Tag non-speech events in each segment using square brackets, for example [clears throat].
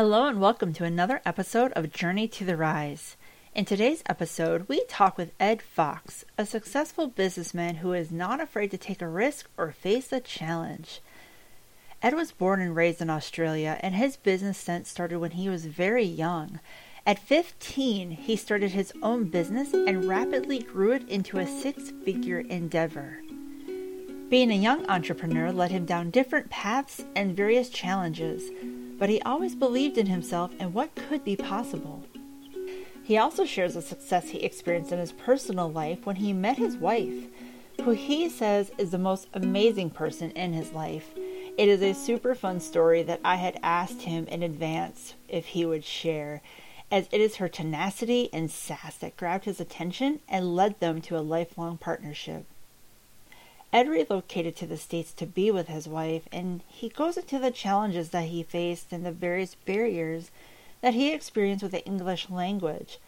Hello and welcome to another episode of Journey to the Rise. In today's episode, we talk with Ed Fox, a successful businessman who is not afraid to take a risk or face a challenge. Ed was born and raised in Australia, and his business sense started when he was very young. At 15, he started his own business and rapidly grew it into a six figure endeavor. Being a young entrepreneur led him down different paths and various challenges, but he always believed in himself and what could be possible. He also shares the success he experienced in his personal life when he met his wife, who he says is the most amazing person in his life. It is a super fun story that I had asked him in advance if he would share, as it is her tenacity and sass that grabbed his attention and led them to a lifelong partnership. Ed relocated to the States to be with his wife, and he goes into the challenges that he faced and the various barriers that he experienced with the English language.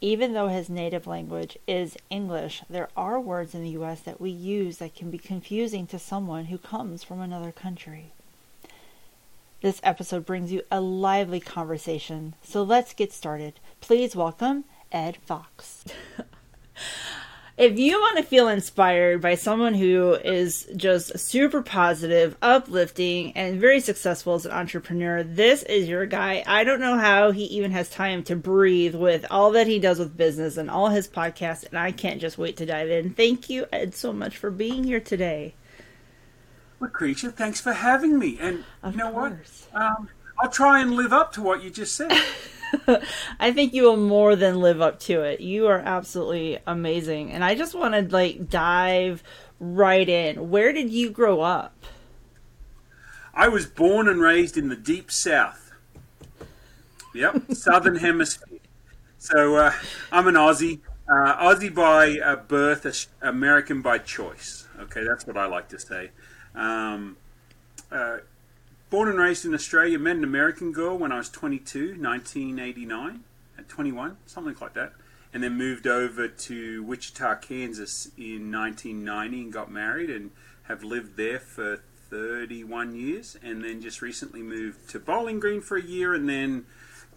Even though his native language is English, there are words in the U.S. that we use that can be confusing to someone who comes from another country. This episode brings you a lively conversation, so let's get started. Please welcome Ed Fox. [laughs] if you want to feel inspired by someone who is just super positive, uplifting, and very successful as an entrepreneur, this is your guy. I don't know how he even has time to breathe with all that he does with business and all his podcasts, and I can't just wait to dive in. Thank you, Ed, so much for being here today. Lucretia, thanks for having me. And of you know course. what? Um, I'll try and live up to what you just said. [laughs] [laughs] I think you will more than live up to it. You are absolutely amazing. And I just want to like dive right in. Where did you grow up? I was born and raised in the deep south. Yep, [laughs] southern hemisphere. So uh, I'm an Aussie. Uh, Aussie by uh, birth, American by choice. Okay, that's what I like to say. Um, uh, Born and raised in Australia, met an American girl when I was 22, 1989, at 21, something like that. And then moved over to Wichita, Kansas in 1990 and got married and have lived there for 31 years. And then just recently moved to Bowling Green for a year and then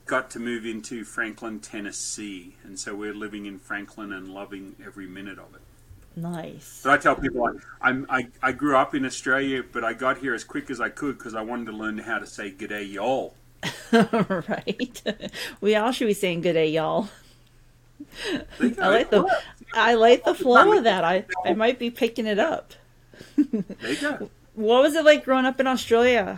got to move into Franklin, Tennessee. And so we're living in Franklin and loving every minute of it. Nice. But I tell people I, I'm, I, I grew up in Australia, but I got here as quick as I could because I wanted to learn how to say "G'day, y'all." [laughs] right. [laughs] We all should be saying "Good day, y'all." I like the I like the flow of that. I I might be picking it up. there you go. [laughs] What was it like growing up in Australia?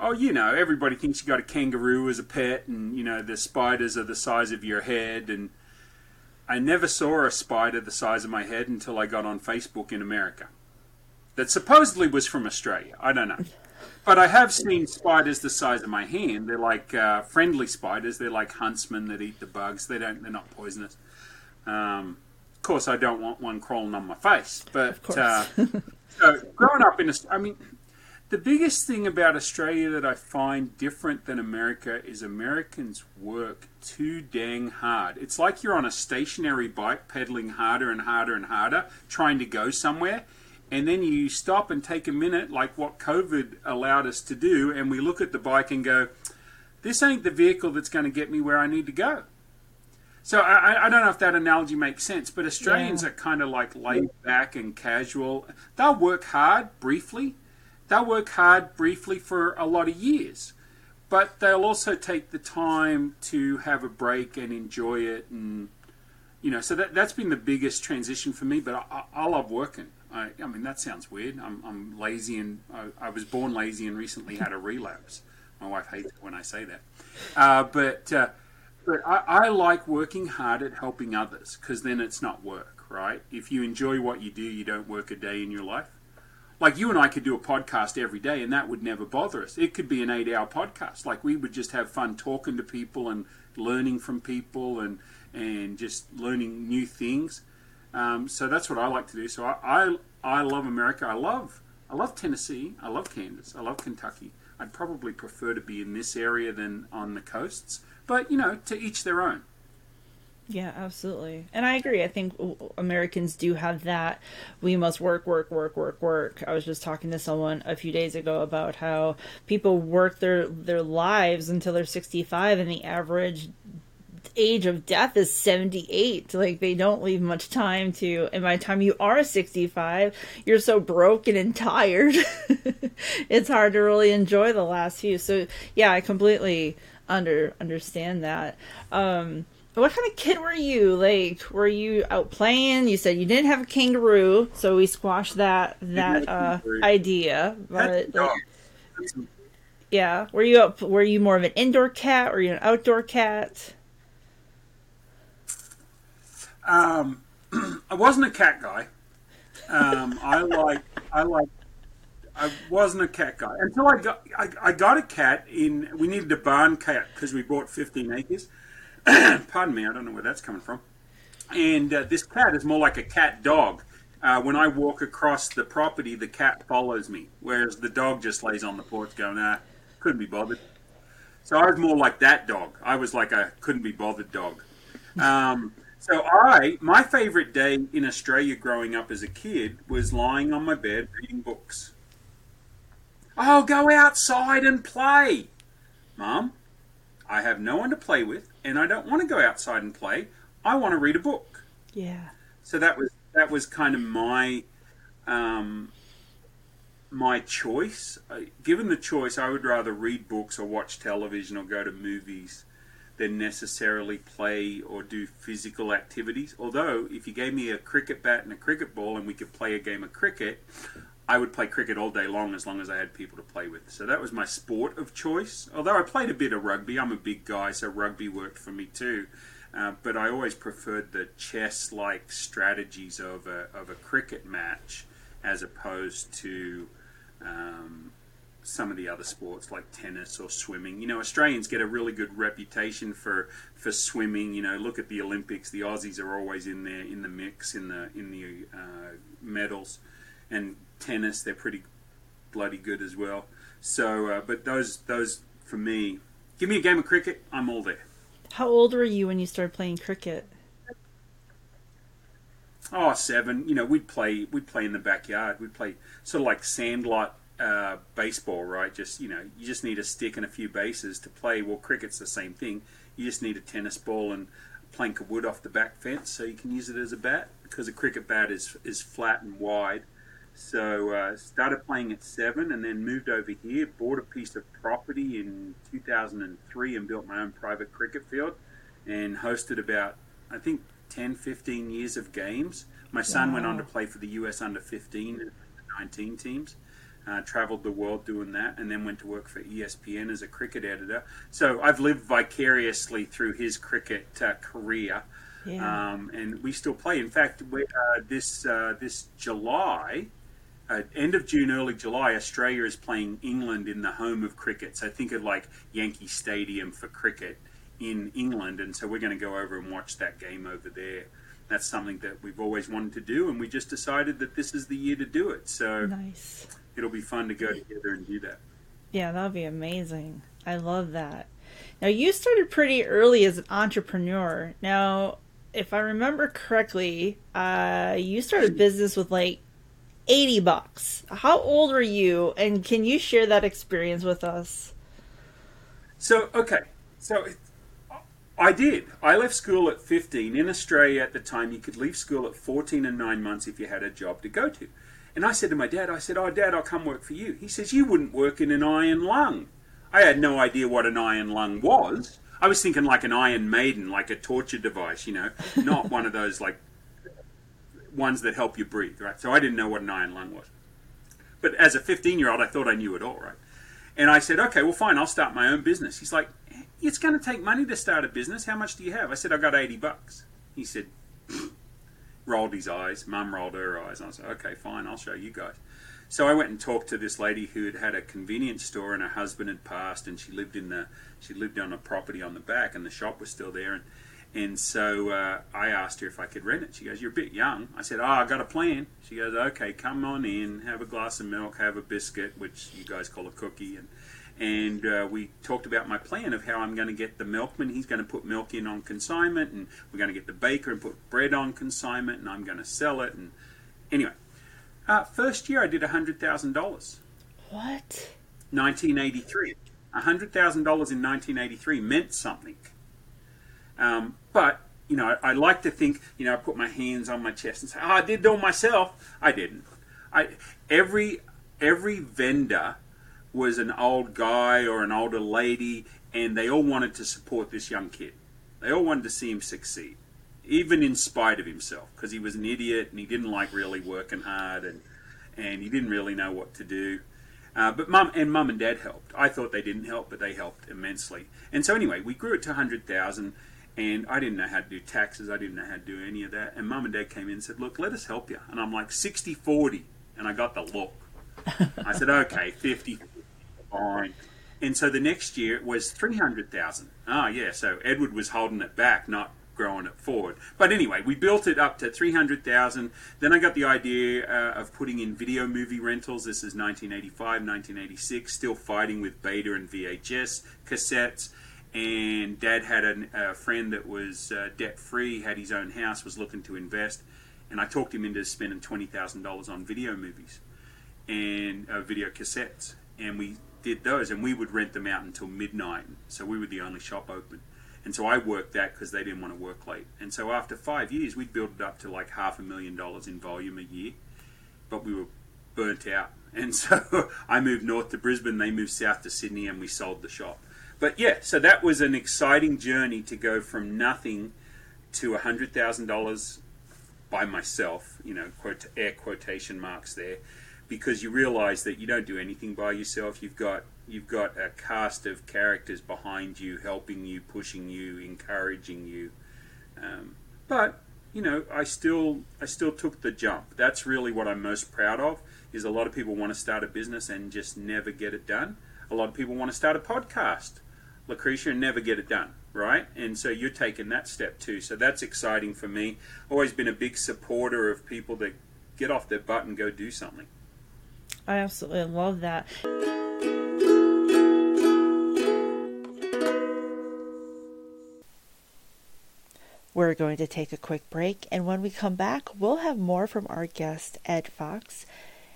Oh, you know, everybody thinks you got a kangaroo as a pet, and you know the spiders are the size of your head, and I never saw a spider the size of my head until I got on Facebook in America. That supposedly was from Australia. I don't know. But I have seen spiders the size of my hand. They're like uh, friendly spiders. They're like huntsmen that eat the bugs. They don't. They're not poisonous. Um, of course, I don't want one crawling on my face. But uh, so growing up in, a, I mean, the biggest thing about Australia that I find different than America is Americans work too dang hard. It's like you're on a stationary bike pedaling harder and harder and harder, trying to go somewhere. And then you stop and take a minute, like what COVID allowed us to do, and we look at the bike and go, this ain't the vehicle that's going to get me where I need to go. So I, I don't know if that analogy makes sense, but Australians yeah. are kind of like laid back and casual. They'll work hard briefly, They'll work hard briefly for a lot of years, but they'll also take the time to have a break and enjoy it. And, you know, so that, that's been the biggest transition for me, but I, I love working. I, I, mean, that sounds weird. I'm, I'm lazy and I, I, was born lazy and recently had a relapse. My wife hates it when I say that. Uh, but uh, but I, I, like working hard at helping others because then it's not work, right? If you enjoy what you do, you don't work a day in your life like you and I could do a podcast every day and that would never bother us. It could be an eight hour podcast. Like we would just have fun talking to people and learning from people and, and just learning new things. Um, so that's what I like to do. So I, I, I love America. I love, I love Tennessee. I love Kansas. I love Kentucky. I'd probably prefer to be in this area than on the coasts, but you know, to each their own. Yeah, absolutely. And I agree. I think Americans do have that. We must work, work, work, work, work. I was just talking to someone a few days ago about how people work their their lives until they're 65 and the average age of death is 78 like they don't leave much time to and by the time you are 65 you're so broken and tired [laughs] it's hard to really enjoy the last few so yeah i completely under understand that um what kind of kid were you? Like, were you out playing? You said you didn't have a kangaroo, so we squashed that that uh, idea. But like, yeah, were you up? Were you more of an indoor cat? Or you an outdoor cat? Um, [clears throat] I wasn't a cat guy. Um, I like I like I wasn't a cat guy until I got I, I got a cat in. We needed a barn cat because we bought 15 acres [coughs] Pardon me, I don't know where that's coming from. And uh, this cat is more like a cat dog. Uh, when I walk across the property, the cat follows me, whereas the dog just lays on the porch going, ah, couldn't be bothered. So I was more like that dog. I was like a couldn't be bothered dog. [laughs] Um, so I, my favorite day in Australia growing up as a kid was lying on my bed reading books. Oh, go outside and play. Mom, I have no one to play with and I don't want to go outside and play. I want to read a book. Yeah. So that was that was kind of my um, my choice. Uh, given the choice, I would rather read books or watch television or go to movies than necessarily play or do physical activities. Although, if you gave me a cricket bat and a cricket ball and we could play a game of cricket, I would play cricket all day long as long as I had people to play with. So that was my sport of choice. Although I played a bit of rugby, I'm a big guy, so rugby worked for me too. Uh, but I always preferred the chess-like strategies of a of a cricket match as opposed to um, some of the other sports like tennis or swimming. You know, Australians get a really good reputation for for swimming. You know, look at the Olympics; the Aussies are always in there in the mix in the in the uh, medals and tennis, they're pretty bloody good as well. So, uh, but those those for me, give me a game of cricket, I'm all there. How old were you when you started playing cricket? Oh, seven. You know, we'd play we'd play in the backyard. We'd play sort of like sandlot uh, baseball, right? Just you know, you just need a stick and a few bases to play. Well, cricket's the same thing. You just need a tennis ball and a plank of wood off the back fence, so you can use it as a bat because a cricket bat is is flat and wide so uh, started playing at seven, and then moved over here. Bought a piece of property in 2003 and built my own private cricket field, and hosted about I think 10, 15 years of games. My son wow. went on to play for the US under 15 and 19 teams. Uh, traveled the world doing that, and then went to work for ESPN as a cricket editor. So I've lived vicariously through his cricket uh, career. Yeah. Um, and we still play. In fact, we, uh, this uh, this July, uh, end of June, early July, Australia is playing England in the home of cricket. So think of like Yankee Stadium for cricket in England, and so we're going to go over and watch that game over there. That's something that we've always wanted to do, and we just decided that this is the year to do it. So nice. It'll be fun to go together and do that. Yeah, that'll be amazing. I love that. Now you started pretty early as an entrepreneur. Now, if I remember correctly, uh, you started business with like 80 bucks. How old were you and can you share that experience with us? So, okay. So I did. I left school at 15. In Australia at the time, you could leave school at 14 and 9 months if you had a job to go to. And I said to my dad, I said, Oh, dad, I'll come work for you. He says, You wouldn't work in an iron lung. I had no idea what an iron lung was. I was thinking like an Iron Maiden, like a torture device, you know, not one of those like ones that help you breathe, right? So I didn't know what an iron lung was. But as a 15 year old, I thought I knew it all, right? And I said, okay, well, fine, I'll start my own business. He's like, it's going to take money to start a business. How much do you have? I said, I got 80 bucks. He said, [sniffs] rolled his eyes. Mum rolled her eyes. I said, okay, fine, I'll show you guys. So I went and talked to this lady who had had a convenience store and her husband had passed and she lived in the she lived on a property on the back and the shop was still there and and so uh, I asked her if I could rent it. She goes, You're a bit young. I said, Oh, I got a plan. She goes, Okay, come on in, have a glass of milk, have a biscuit, which you guys call a cookie, and, and uh, we talked about my plan of how I'm going to get the milkman. He's going to put milk in on consignment, and we're going to get the baker and put bread on consignment, and I'm going to sell it. And anyway, uh, first year I did hundred thousand dollars. What? 1983. hundred thousand dollars in 1983 meant something. Um, but you know, I, like to think, you know, I put my hands on my chest and say, "Oh, I did it all myself." I didn't. I every every vendor was an old guy or an older lady, and they all wanted to support this young kid. They all wanted to see him succeed, even in spite of himself, because he was an idiot and he didn't like really working hard and and he didn't really know what to do. Uh, but mum and mum and dad helped. I thought they didn't help, but they helped immensely. And so anyway, we grew it to hundred thousand, and I didn't know how to do taxes. I didn't know how to do any of that. And mum and dad came in and said, "Look, let us help you." And I'm like 60-40, and I got the look. [laughs] I said, "Okay, 50 fine. And so the next year it was 300,000. Ah, yeah, so Edward was holding it back, not growing it forward. But anyway, we built it up to 300,000. Then I got the idea uh, of putting in video movie rentals. This is 1985, 1986, still fighting with beta and VHS cassettes. And dad had a uh, friend that was uh, debt free, had his own house, was looking to invest. And I talked him into spending $20,000 on video movies and uh, video cassettes. And we did those, and we would rent them out until midnight. So we were the only shop open. And so I worked that because they didn't want to work late. And so after five years, we'd built it up to like half a million dollars in volume a year. But we were burnt out. And [laughs] so I moved north to Brisbane, they moved south to Sydney, and we sold the shop. But yeah, so that was an exciting journey to go from nothing to $100,000 by myself, you know, quote, air quotation marks there because you realize that you don't do anything by yourself. You've got you've got a cast of characters behind you, helping you, pushing you, encouraging you. Um, but you know, I still I still took the jump. That's really what I'm most proud of. Is a lot of people want to start a business and just never get it done. A lot of people want to start a podcast, Lucretia, and never get it done. Right, and so you're taking that step too. So that's exciting for me. Always been a big supporter of people that get off their butt and go do something. I absolutely love that. We're going to take a quick break, and when we come back, we'll have more from our guest, Ed Fox,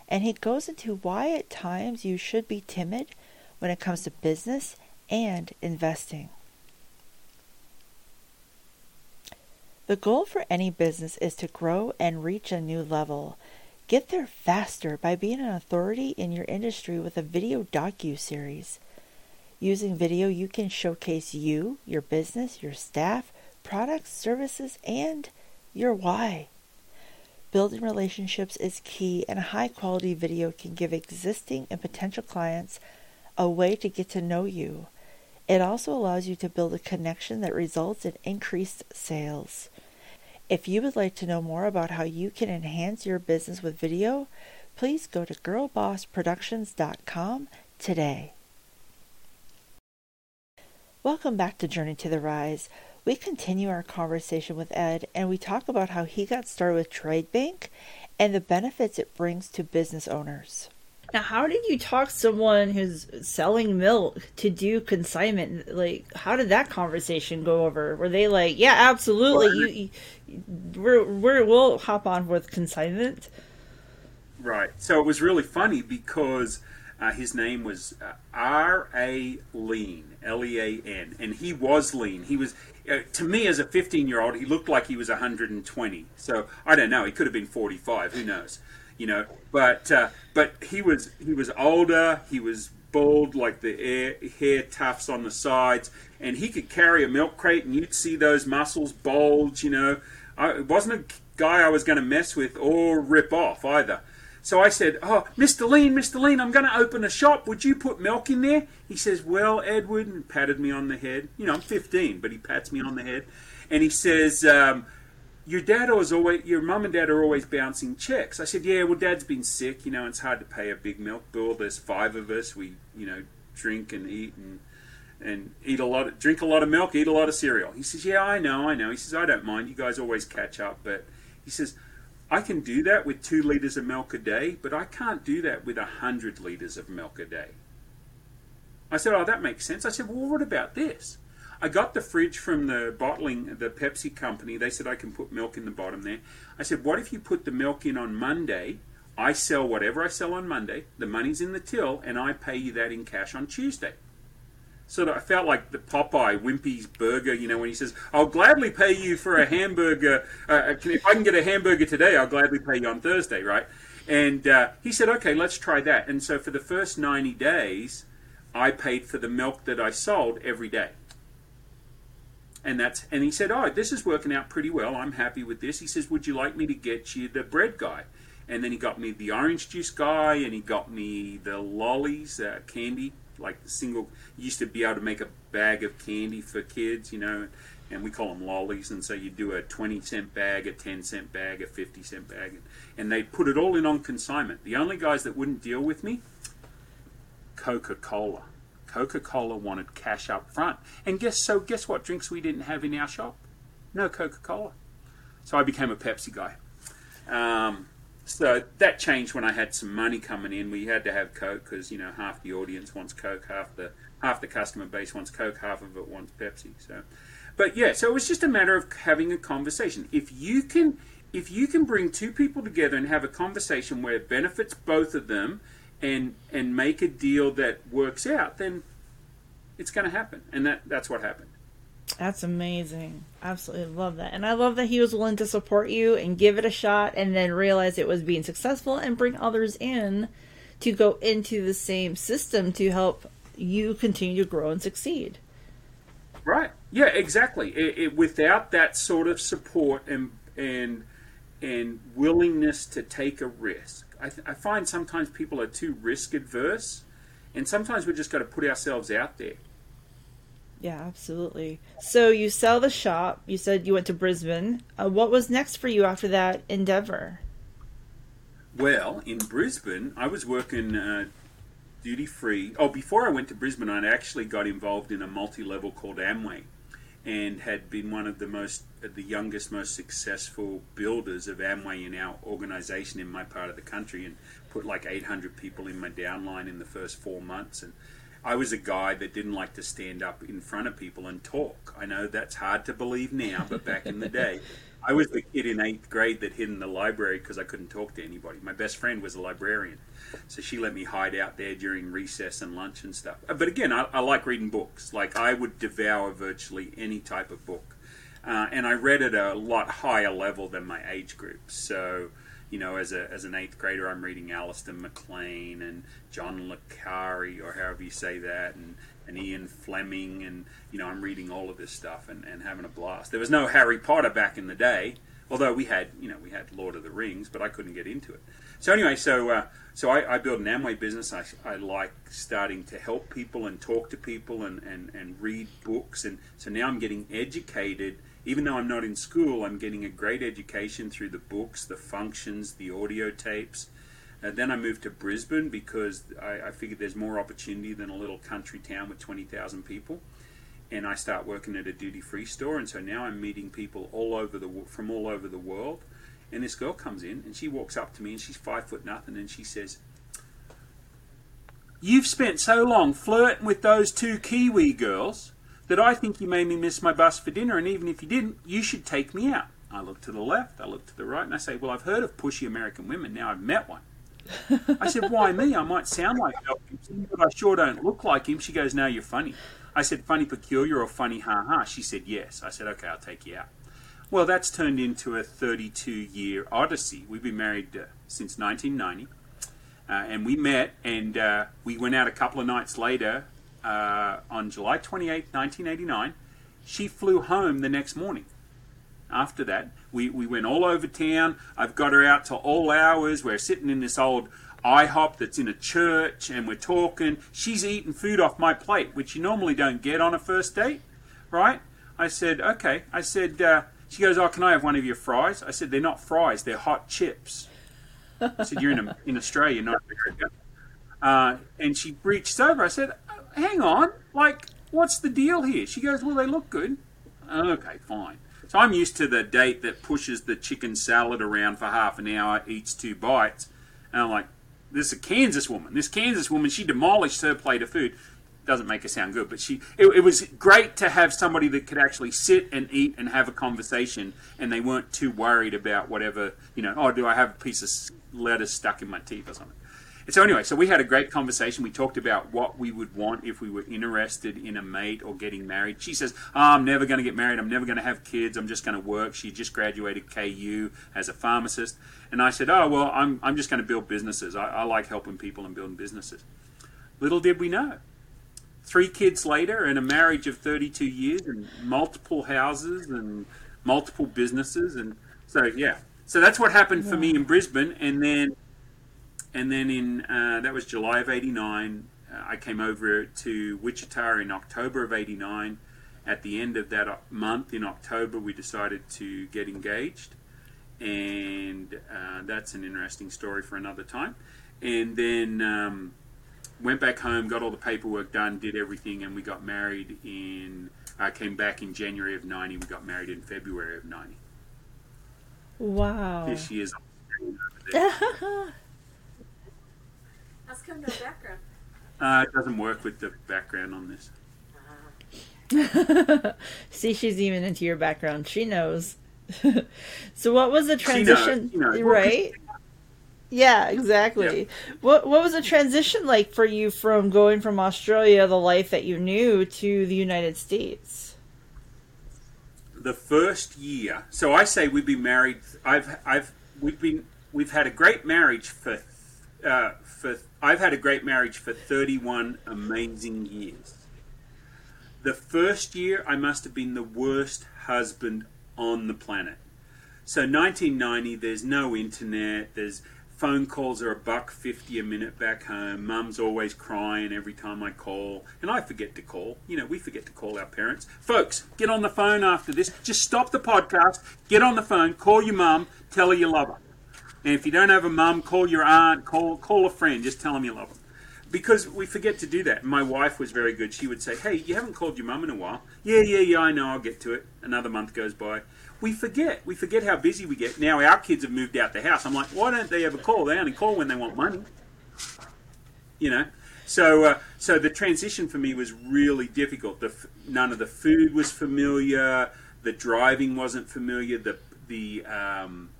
and he goes into why at times you should be timid when it comes to business and investing. The goal for any business is to grow and reach a new level. Get there faster by being an authority in your industry with a video docu-series. Using video, you can showcase you, your business, your staff, products, services, and your why. Building relationships is key, and a high quality video can give existing and potential clients a way to get to know you. It also allows you to build a connection that results in increased sales. If you would like to know more about how you can enhance your business with video, please go to girlbossproductions.com today. Welcome back to Journey to the Rise. We continue our conversation with Ed and we talk about how he got started with Trade Bank and the benefits it brings to business owners. Now, how did you talk someone who's selling milk to do consignment? Like, how did that conversation go over? Were they like, "Yeah, absolutely, you, you we're, we're we'll hop on with consignment"? Right. So it was really funny because uh, his name was uh, R. A. Lean, L E A N, and he was lean. He was uh, to me as a 15 year old, he looked like he was 120. So I don't know. He could have been 45. Who knows? You know. But uh, but he was he was older. He was bald, like the hair, hair tufts on the sides, and he could carry a milk crate, and you'd see those muscles bulge. You know, I, it wasn't a guy I was going to mess with or rip off either. So I said, "Oh, Mr. Lean, Mr. Lean, I'm going to open a shop. Would you put milk in there?" He says, "Well, Edward," and patted me on the head. You know, I'm 15, but he pats me on the head, and he says, um, your dad was always your mum and dad are always bouncing checks. I said, yeah, well, dad's been sick. You know, it's hard to pay a big milk bill. There's five of us. We, you know, drink and eat and and eat a lot, of, drink a lot of milk, eat a lot of cereal. He says, yeah, I know, I know. He says, I don't mind. You guys always catch up, but he says, I can do that with two liters of milk a day, but I can't do that with a hundred liters of milk a day. I said, oh, that makes sense. I said, well, what about this? I got the fridge from the bottling, the Pepsi company. They said I can put milk in the bottom there. I said, what if you put the milk in on Monday? I sell whatever I sell on Monday. The money's in the till, and I pay you that in cash on Tuesday. So I felt like the Popeye Wimpy's burger, you know, when he says, "I'll gladly pay you for a hamburger. Uh, uh if I can get a hamburger today, I'll gladly pay you on Thursday, right?" And uh, he said, "Okay, let's try that." And so for the first ninety days, I paid for the milk that I sold every day and that's and he said, "Oh, this is working out pretty well. I'm happy with this." He says, "Would you like me to get you the bread guy?" And then he got me the orange juice guy, and he got me the lollies, uh, candy, like the single. used to be able to make a bag of candy for kids, you know, and we call them lollies. And so you do a twenty cent bag, a ten cent bag, a fifty cent bag, and, and they put it all in on consignment. The only guys that wouldn't deal with me, Coca Cola. Coca Cola wanted cash up front. And guess so guess what drinks we didn't have in our shop? No Coca Cola. So I became a Pepsi guy. Um, so that changed when I had some money coming in. We had to have Coke because you know half the audience wants Coke, half the half the customer base wants Coke, half of it wants Pepsi. So, but yeah, so it was just a matter of having a conversation. If you can, if you can bring two people together and have a conversation where it benefits both of them, and and make a deal that works out, then it's going to happen, and that that's what happened. That's amazing. Absolutely love that. And I love that he was willing to support you and give it a shot and then realize it was being successful and bring others in to go into the same system to help you continue to grow and succeed. Right. Yeah, exactly. It, it, without that sort of support and and and willingness to take a risk, I, th- I find sometimes people are too risk adverse, and sometimes we just got to put ourselves out there. Yeah, absolutely. So you sell the shop. You said you went to Brisbane. Uh, what was next for you after that endeavor? Well, in Brisbane, I was working uh, duty free. Oh, before I went to Brisbane, I actually got involved in a multi level called Amway and had been one of the most uh, the youngest most successful builders of Amway in our organization in my part of the country and put like 800 people in my downline in the first 4 months and I was a guy that didn't like to stand up in front of people and talk. I know that's hard to believe now, but back in the day, I was the kid in eighth grade that hid in the library because I couldn't talk to anybody. My best friend was a librarian, so she let me hide out there during recess and lunch and stuff. But again, I, I like reading books. Like I would devour virtually any type of book, uh, and I read at a lot higher level than my age group. So you know, as a as an eighth grader, I'm reading Alistair MacLean and John le Carre, or however you say that, and, and Ian Fleming, and you know, I'm reading all of this stuff and, and having a blast. There was no Harry Potter back in the day, although we had, you know, we had Lord of the Rings, but I couldn't get into it. So anyway, so uh, so I, I built an Amway business. I, I like starting to help people and talk to people and, and, and read books, and so now I'm getting educated even though I'm not in school, I'm getting a great education through the books, the functions, the audio tapes. Uh, then I moved to Brisbane because I, I, figured there's more opportunity than a little country town with 20,000 people. And I start working at a duty free store, and so now I'm meeting people all over the from all over the world. And this girl comes in, and she walks up to me, and she's five foot nothing, and she says, "You've spent so long flirting with those two Kiwi girls." that I think you made me miss my bus for dinner, and even if you didn't, you should take me out. I look to the left, I look to the right, and I say, Well, I've heard of pushy American women, now I've met one. [laughs] I said, Why me? I might sound like Mel Gibson, but I sure don't look like him. She goes, No, you're funny. I said, Funny peculiar or funny ha ha? She said, Yes. I said, Okay, I'll take you out. Well, that's turned into a 32 year odyssey. We've been married uh, since 1990. Uh, and we met and uh, we went out a couple of nights later uh, on July 28, 1989. She flew home the next morning. After that, we, we went all over town. I've got her out to all hours. We're sitting in this old IHOP that's in a church and we're talking. She's eating food off my plate, which you normally don't get on a first date, right? I said, okay. I said, uh, she goes, oh, can I have one of your fries? I said, they're not fries, they're hot chips. I said, you're in, in Australia, not America. Uh, and she reached over. I said, hang on, like, what's the deal here? She goes, well, they look good. Okay, fine. So I'm used to the date that pushes the chicken salad around for half an hour, eats two bites, and I'm like, this is a Kansas woman. This Kansas woman, she demolished her plate of food. Doesn't make her sound good, but she it, it, was great to have somebody that could actually sit and eat and have a conversation, and they weren't too worried about whatever you know. Oh, do I have a piece of lettuce stuck in my teeth or something? And so anyway, so we had a great conversation. We talked about what we would want if we were interested in a mate or getting married. She says, oh, "I'm never going to get married. I'm never going to have kids. I'm just going to work." She just graduated KU as a pharmacist, and I said, "Oh well, I'm I'm just going to build businesses. I, I like helping people and building businesses." Little did we know three kids later and a marriage of 32 years and multiple houses and multiple businesses and so yeah. So that's what happened for me in brisbane and then and then in uh, that was july of 89 uh, i came over to wichita in october of 89 at the end of that month in october we decided to get engaged and uh, that's an interesting story for another time. And then um, went back home, got all the paperwork done, did everything, and we got married in. I uh, came back in January of '90. We got married in February of '90. Wow. This year's. [laughs] How's come no background? Uh, it doesn't work with the background on this. [laughs] See, she's even into your background. She knows. [laughs] so, what was the transition? She knows, she knows. Right? Yeah, exactly. Yeah. What what was the transition like for you from going from Australia, the life that you knew, to the United States? The first year. So I say we've been married. I've I've we've been we've had a great marriage for uh, for I've had a great marriage for 31 amazing years. The first year I must have been the worst husband on the planet. So 1990 there's no internet, there's phone calls are a buck fifty a minute back home. Mum's always crying every time I call, and I forget to call. You know, we forget to call our parents. Folks, get on the phone after this. Just stop the podcast, get on the phone, call your mum, tell her you love her. And if you don't have a mum, call your aunt, call call a friend, just tell them you love them. Because we forget to do that. My wife was very good. She would say, "Hey, you haven't called your mum in a while." Yeah, yeah, yeah. I know. I'll get to it. Another month goes by we forget. We forget how busy we get. Now our kids have moved out the house. I'm like, why don't they ever call? They only call when they want money. You know. So, uh, so the transition for me was really difficult. The, none of the food was familiar. The driving wasn't familiar. The the um,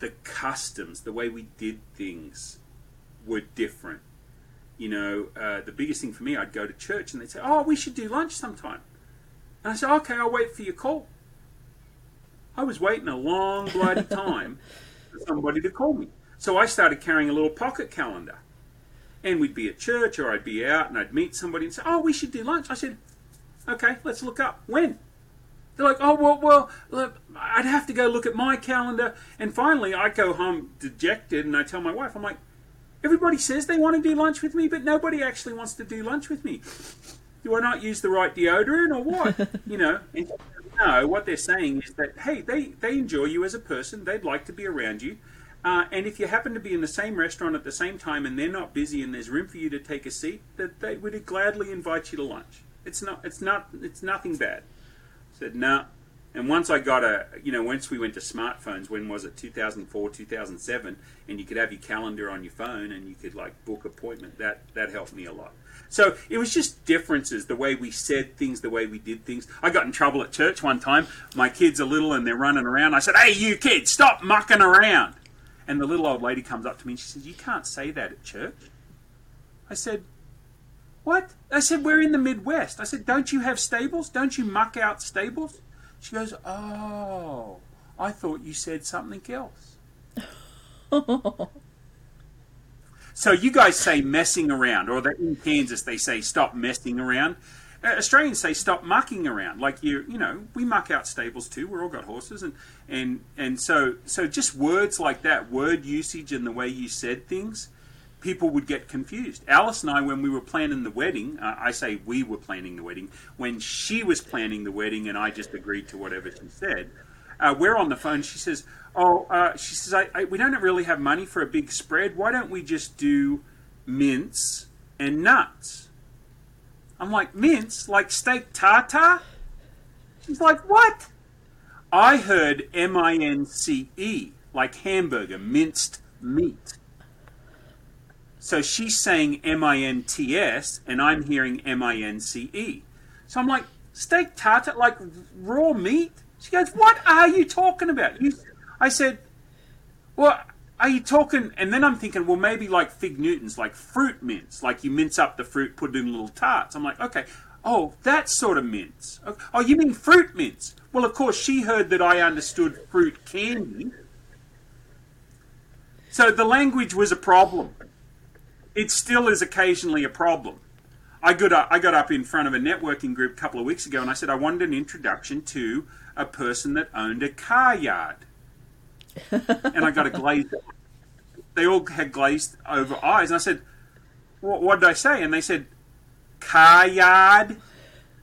the customs, the way we did things, were different. You know, uh, the biggest thing for me, I'd go to church and they'd say, "Oh, we should do lunch sometime," and I said, "Okay, I'll wait for your call." I was waiting a long bloody [laughs] time for somebody to call me. So I started carrying a little pocket calendar. And we'd be at church or I'd be out and I'd meet somebody and say, Oh, we should do lunch. I said, Okay, let's look up. When? They're like, Oh, well, well, look, I'd have to go look at my calendar. And finally, I go home dejected and I tell my wife, I'm like, Everybody says they want to do lunch with me, but nobody actually wants to do lunch with me. Do I not use the right deodorant or what? [laughs] you know, and no, what they're saying is that hey, they they enjoy you as a person. They'd like to be around you. Uh, and if you happen to be in the same restaurant at the same time and they're not busy and there's room for you to take a seat, that they would gladly invite you to lunch. It's not. It's not. It's nothing bad. I said no. Nah. And once I got a, you know, once we went to smartphones, when was it? 2004, 2007, and you could have your calendar on your phone and you could like book appointment. That that helped me a lot. So it was just differences, the way we said things, the way we did things. I got in trouble at church one time. My kids are little and they're running around. I said, Hey, you kids, stop mucking around. And the little old lady comes up to me and she says, You can't say that at church. I said, What? I said, We're in the Midwest. I said, Don't you have stables? Don't you muck out stables? She goes, Oh, I thought you said something else. [laughs] So you guys say messing around, or in Kansas they say stop messing around. Uh, Australians say stop mucking around. Like you, you know, we muck out stables too. We're all got horses, and and and so so just words like that, word usage and the way you said things, people would get confused. Alice and I, when we were planning the wedding, uh, I say we were planning the wedding. When she was planning the wedding, and I just agreed to whatever she said, uh, we're on the phone. She says, oh, uh, she says, I, I, we don't really have money for a big spread. Why don't we just do mince and nuts? I'm like, mince? Like steak tartare? She's like, what? I heard M I N C E, like hamburger, minced meat. So she's saying M I N T S, and I'm hearing M I N C E. So I'm like, steak tartare, like raw meat? She goes, What are you talking about? You, I said, Well, are you talking? And then I'm thinking, well, maybe like fig Newtons, like fruit mints, like you mince up the fruit, put it in little tarts. I'm like, okay, oh, that sort of mints. Oh, you mean fruit mints? Well, of course, she heard that I understood fruit candy. So the language was a problem. It still is occasionally a problem. I got up, I got up in front of a networking group a couple of weeks ago and I said I wanted an introduction to a person that owned a car yard. And I got a glazed. They all had glazed over eyes, and I said, "What, what did I say?" And they said, "Car yard."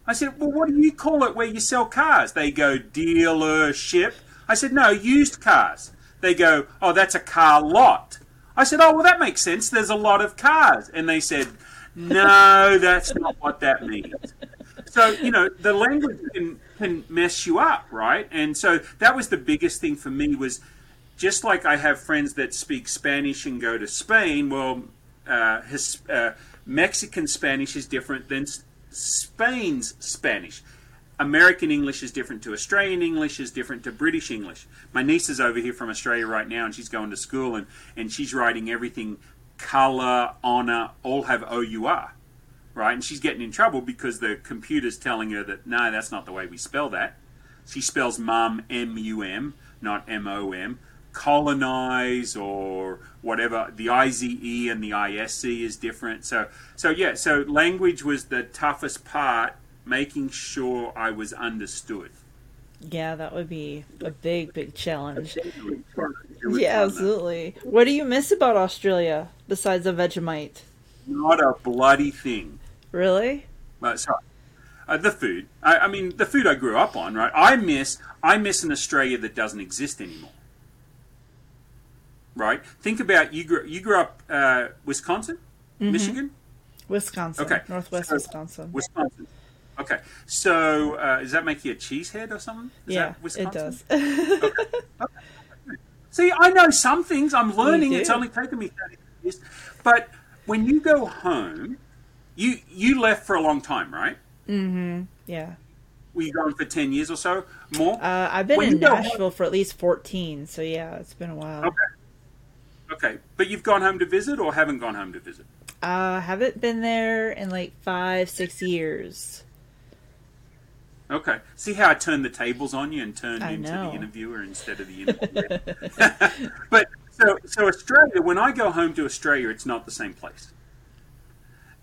I said, "Well, what do you call it where you sell cars?" They go, "Dealership." I said, "No, used cars." They go, "Oh, that's a car lot." I said, "Oh, well, that makes sense. There's a lot of cars." And they said, "No, [laughs] that's not what that means." So you know, the language can can mess you up, right? And so that was the biggest thing for me was just like I have friends that speak Spanish and go to Spain, well, uh, his, uh, Mexican Spanish is different than Spain's Spanish. American English is different to Australian English, is different to British English. My niece is over here from Australia right now, and she's going to school, and, and she's writing everything color, honor, all have O U R, right? And she's getting in trouble because the computer's telling her that, no, that's not the way we spell that. She spells mum M U M, not M O M colonize or whatever. The IZE and the ISE is different. So, so yeah, so language was the toughest part, making sure I was understood. Yeah, that would be a big, big challenge. Yeah, absolutely. What do you miss about Australia besides a Vegemite? Not a bloody thing. Really? Uh, sorry. Uh, the food. I, I mean, the food I grew up on, right? I miss. I miss an Australia that doesn't exist anymore right? Think about you grew you grew up uh, Wisconsin, mm-hmm. Michigan, Wisconsin, okay, Northwest so, Wisconsin, Wisconsin. Okay, so uh, does that make you a cheesehead or something? Is yeah, it does. okay. okay. [laughs] See, I know some things. I'm learning. It's only taken me thirty years, but when you go home, you you left for a long time, right? Mm-hmm. Yeah. Were you gone for ten years or so more? Uh, I've been when in Nashville home, for at least fourteen, so yeah, it's been a while. Okay. Okay, but you've gone home to visit or haven't gone home to visit? Uh, haven't been there in like five, six years. Okay. See how I turned the tables on you and turned I into know. the interviewer instead of the interviewer. [laughs] but so so Australia, when I go home to Australia, it's not the same place.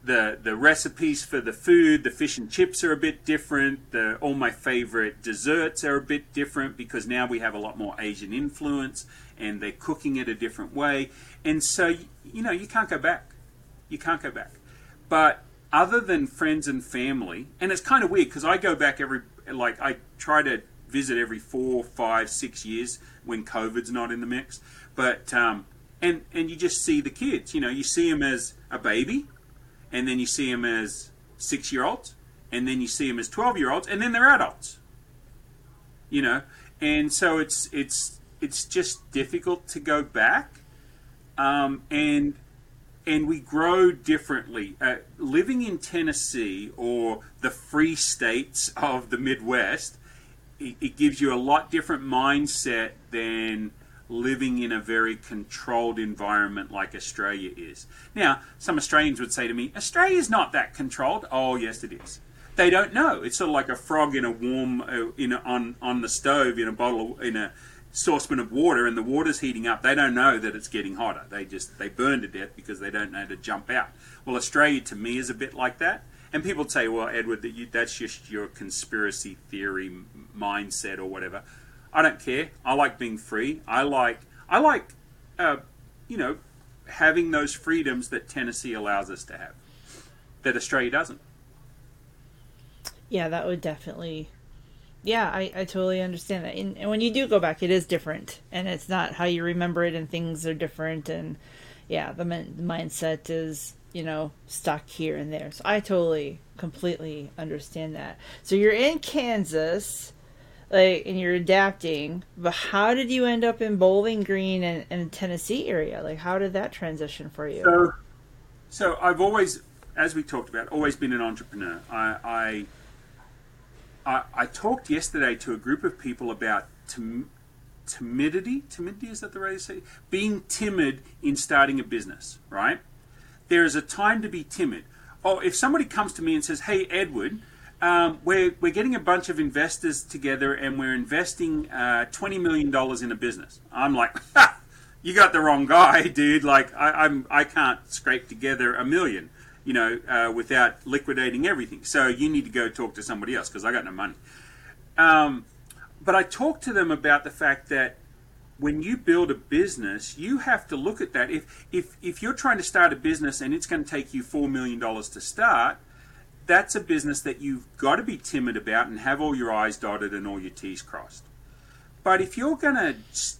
The the recipes for the food, the fish and chips are a bit different. The all my favorite desserts are a bit different because now we have a lot more Asian influence and they're cooking it a different way. And so, you know, you can't go back. You can't go back. But other than friends and family, and it's kind of weird because I go back every, like, I try to visit every four, five, six years when COVID's not in the mix. But, um, and, and you just see the kids, you know, you see them as a baby, and then you see them as six year olds, and then you see them as 12 year olds, and then they're adults. You know, and so it's it's it's just difficult to go back, um, and and we grow differently. Uh, living in Tennessee or the free states of the Midwest, it, it, gives you a lot different mindset than living in a very controlled environment like Australia is. Now, some Australians would say to me, Australia's not that controlled. Oh, yes, it is. They don't know. It's sort of like a frog in a warm, uh, in a, on on the stove in a bottle in a saucepan of water and the water's heating up, they don't know that it's getting hotter. They just they burn to death because they don't know to jump out. Well, Australia to me is a bit like that. And people say, well, Edward, that you, that's just your conspiracy theory mindset or whatever. I don't care. I like being free. I like I like uh, you know having those freedoms that Tennessee allows us to have that Australia doesn't. Yeah, that would definitely yeah, I, I totally understand that. And, and, when you do go back, it is different, and it's not how you remember it, and things are different, and yeah, the, the mindset is you know stuck here and there. So I totally, completely understand that. So you're in Kansas, like, and you're adapting, but how did you end up in Bowling Green and, Tennessee area? Like, how did that transition for you? So, So I've always, as we talked about, always been an entrepreneur. I, I, I, I talked yesterday to a group of people about tim- timidity. Timidity is that the right say? Being timid in starting a business, right? There is a time to be timid. Oh, if somebody comes to me and says, "Hey, Edward," um, we're, we're getting a bunch of investors together and we're investing uh, $20 million in a business. I'm like, [laughs] ha, you got the wrong guy, dude. Like, I, I'm, I can't scrape together a million, you know, uh, without liquidating everything. So you need to go talk to somebody else because I got no money. Um, but I talked to them about the fact that when you build a business, you have to look at that. If, if, if you're trying to start a business and it's going to take you $4 million to start, that's a business that you've got to be timid about and have all your I's dotted and all your T's crossed. But if you're going to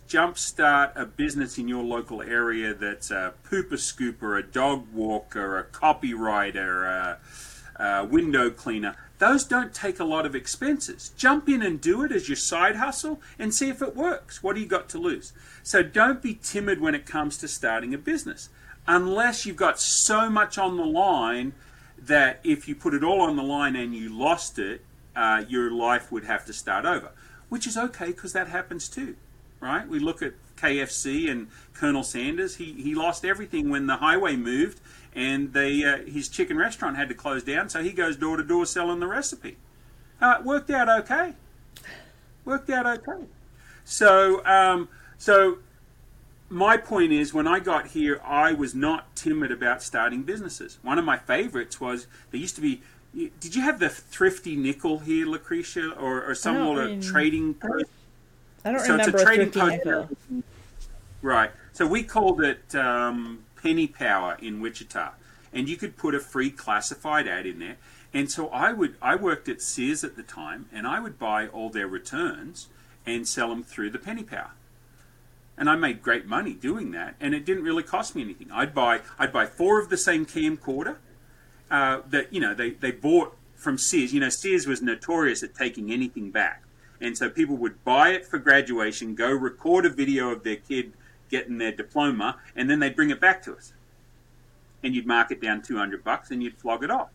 jumpstart a business in your local area that's a pooper scooper, a dog walker, a copywriter, a, a window cleaner, those don't take a lot of expenses. Jump in and do it as your side hustle and see if it works. What do you got to lose? So don't be timid when it comes to starting a business. Unless you've got so much on the line that if you put it all on the line and you lost it, uh, your life would have to start over, which is okay because that happens too, right? We look at KFC and Colonel Sanders. He he lost everything when the highway moved and they uh, his chicken restaurant had to close down, so he goes door to door selling the recipe. Uh, worked out okay. Worked out okay. So um, so my point is, when I got here, I was not timid about starting businesses. One of my favorites was there used to be. Did you have the thrifty nickel here, Lucretia, or, or some sort of trading post? I don't So it's a remember a trading thrifty post. nickel. Right. So we called it um, Penny Power in Wichita, and you could put a free classified ad in there. And so I would. I worked at Sears at the time, and I would buy all their returns and sell them through the Penny Power. And I made great money doing that, and it didn't really cost me anything. I'd buy. I'd buy four of the same camcorder uh, that you know they they bought from Sears. You know, Sears was notorious at taking anything back. And so people would buy it for graduation, go record a video of their kid getting their diploma, and then they'd bring it back to us. And you'd mark it down 200 bucks and you'd flog it off.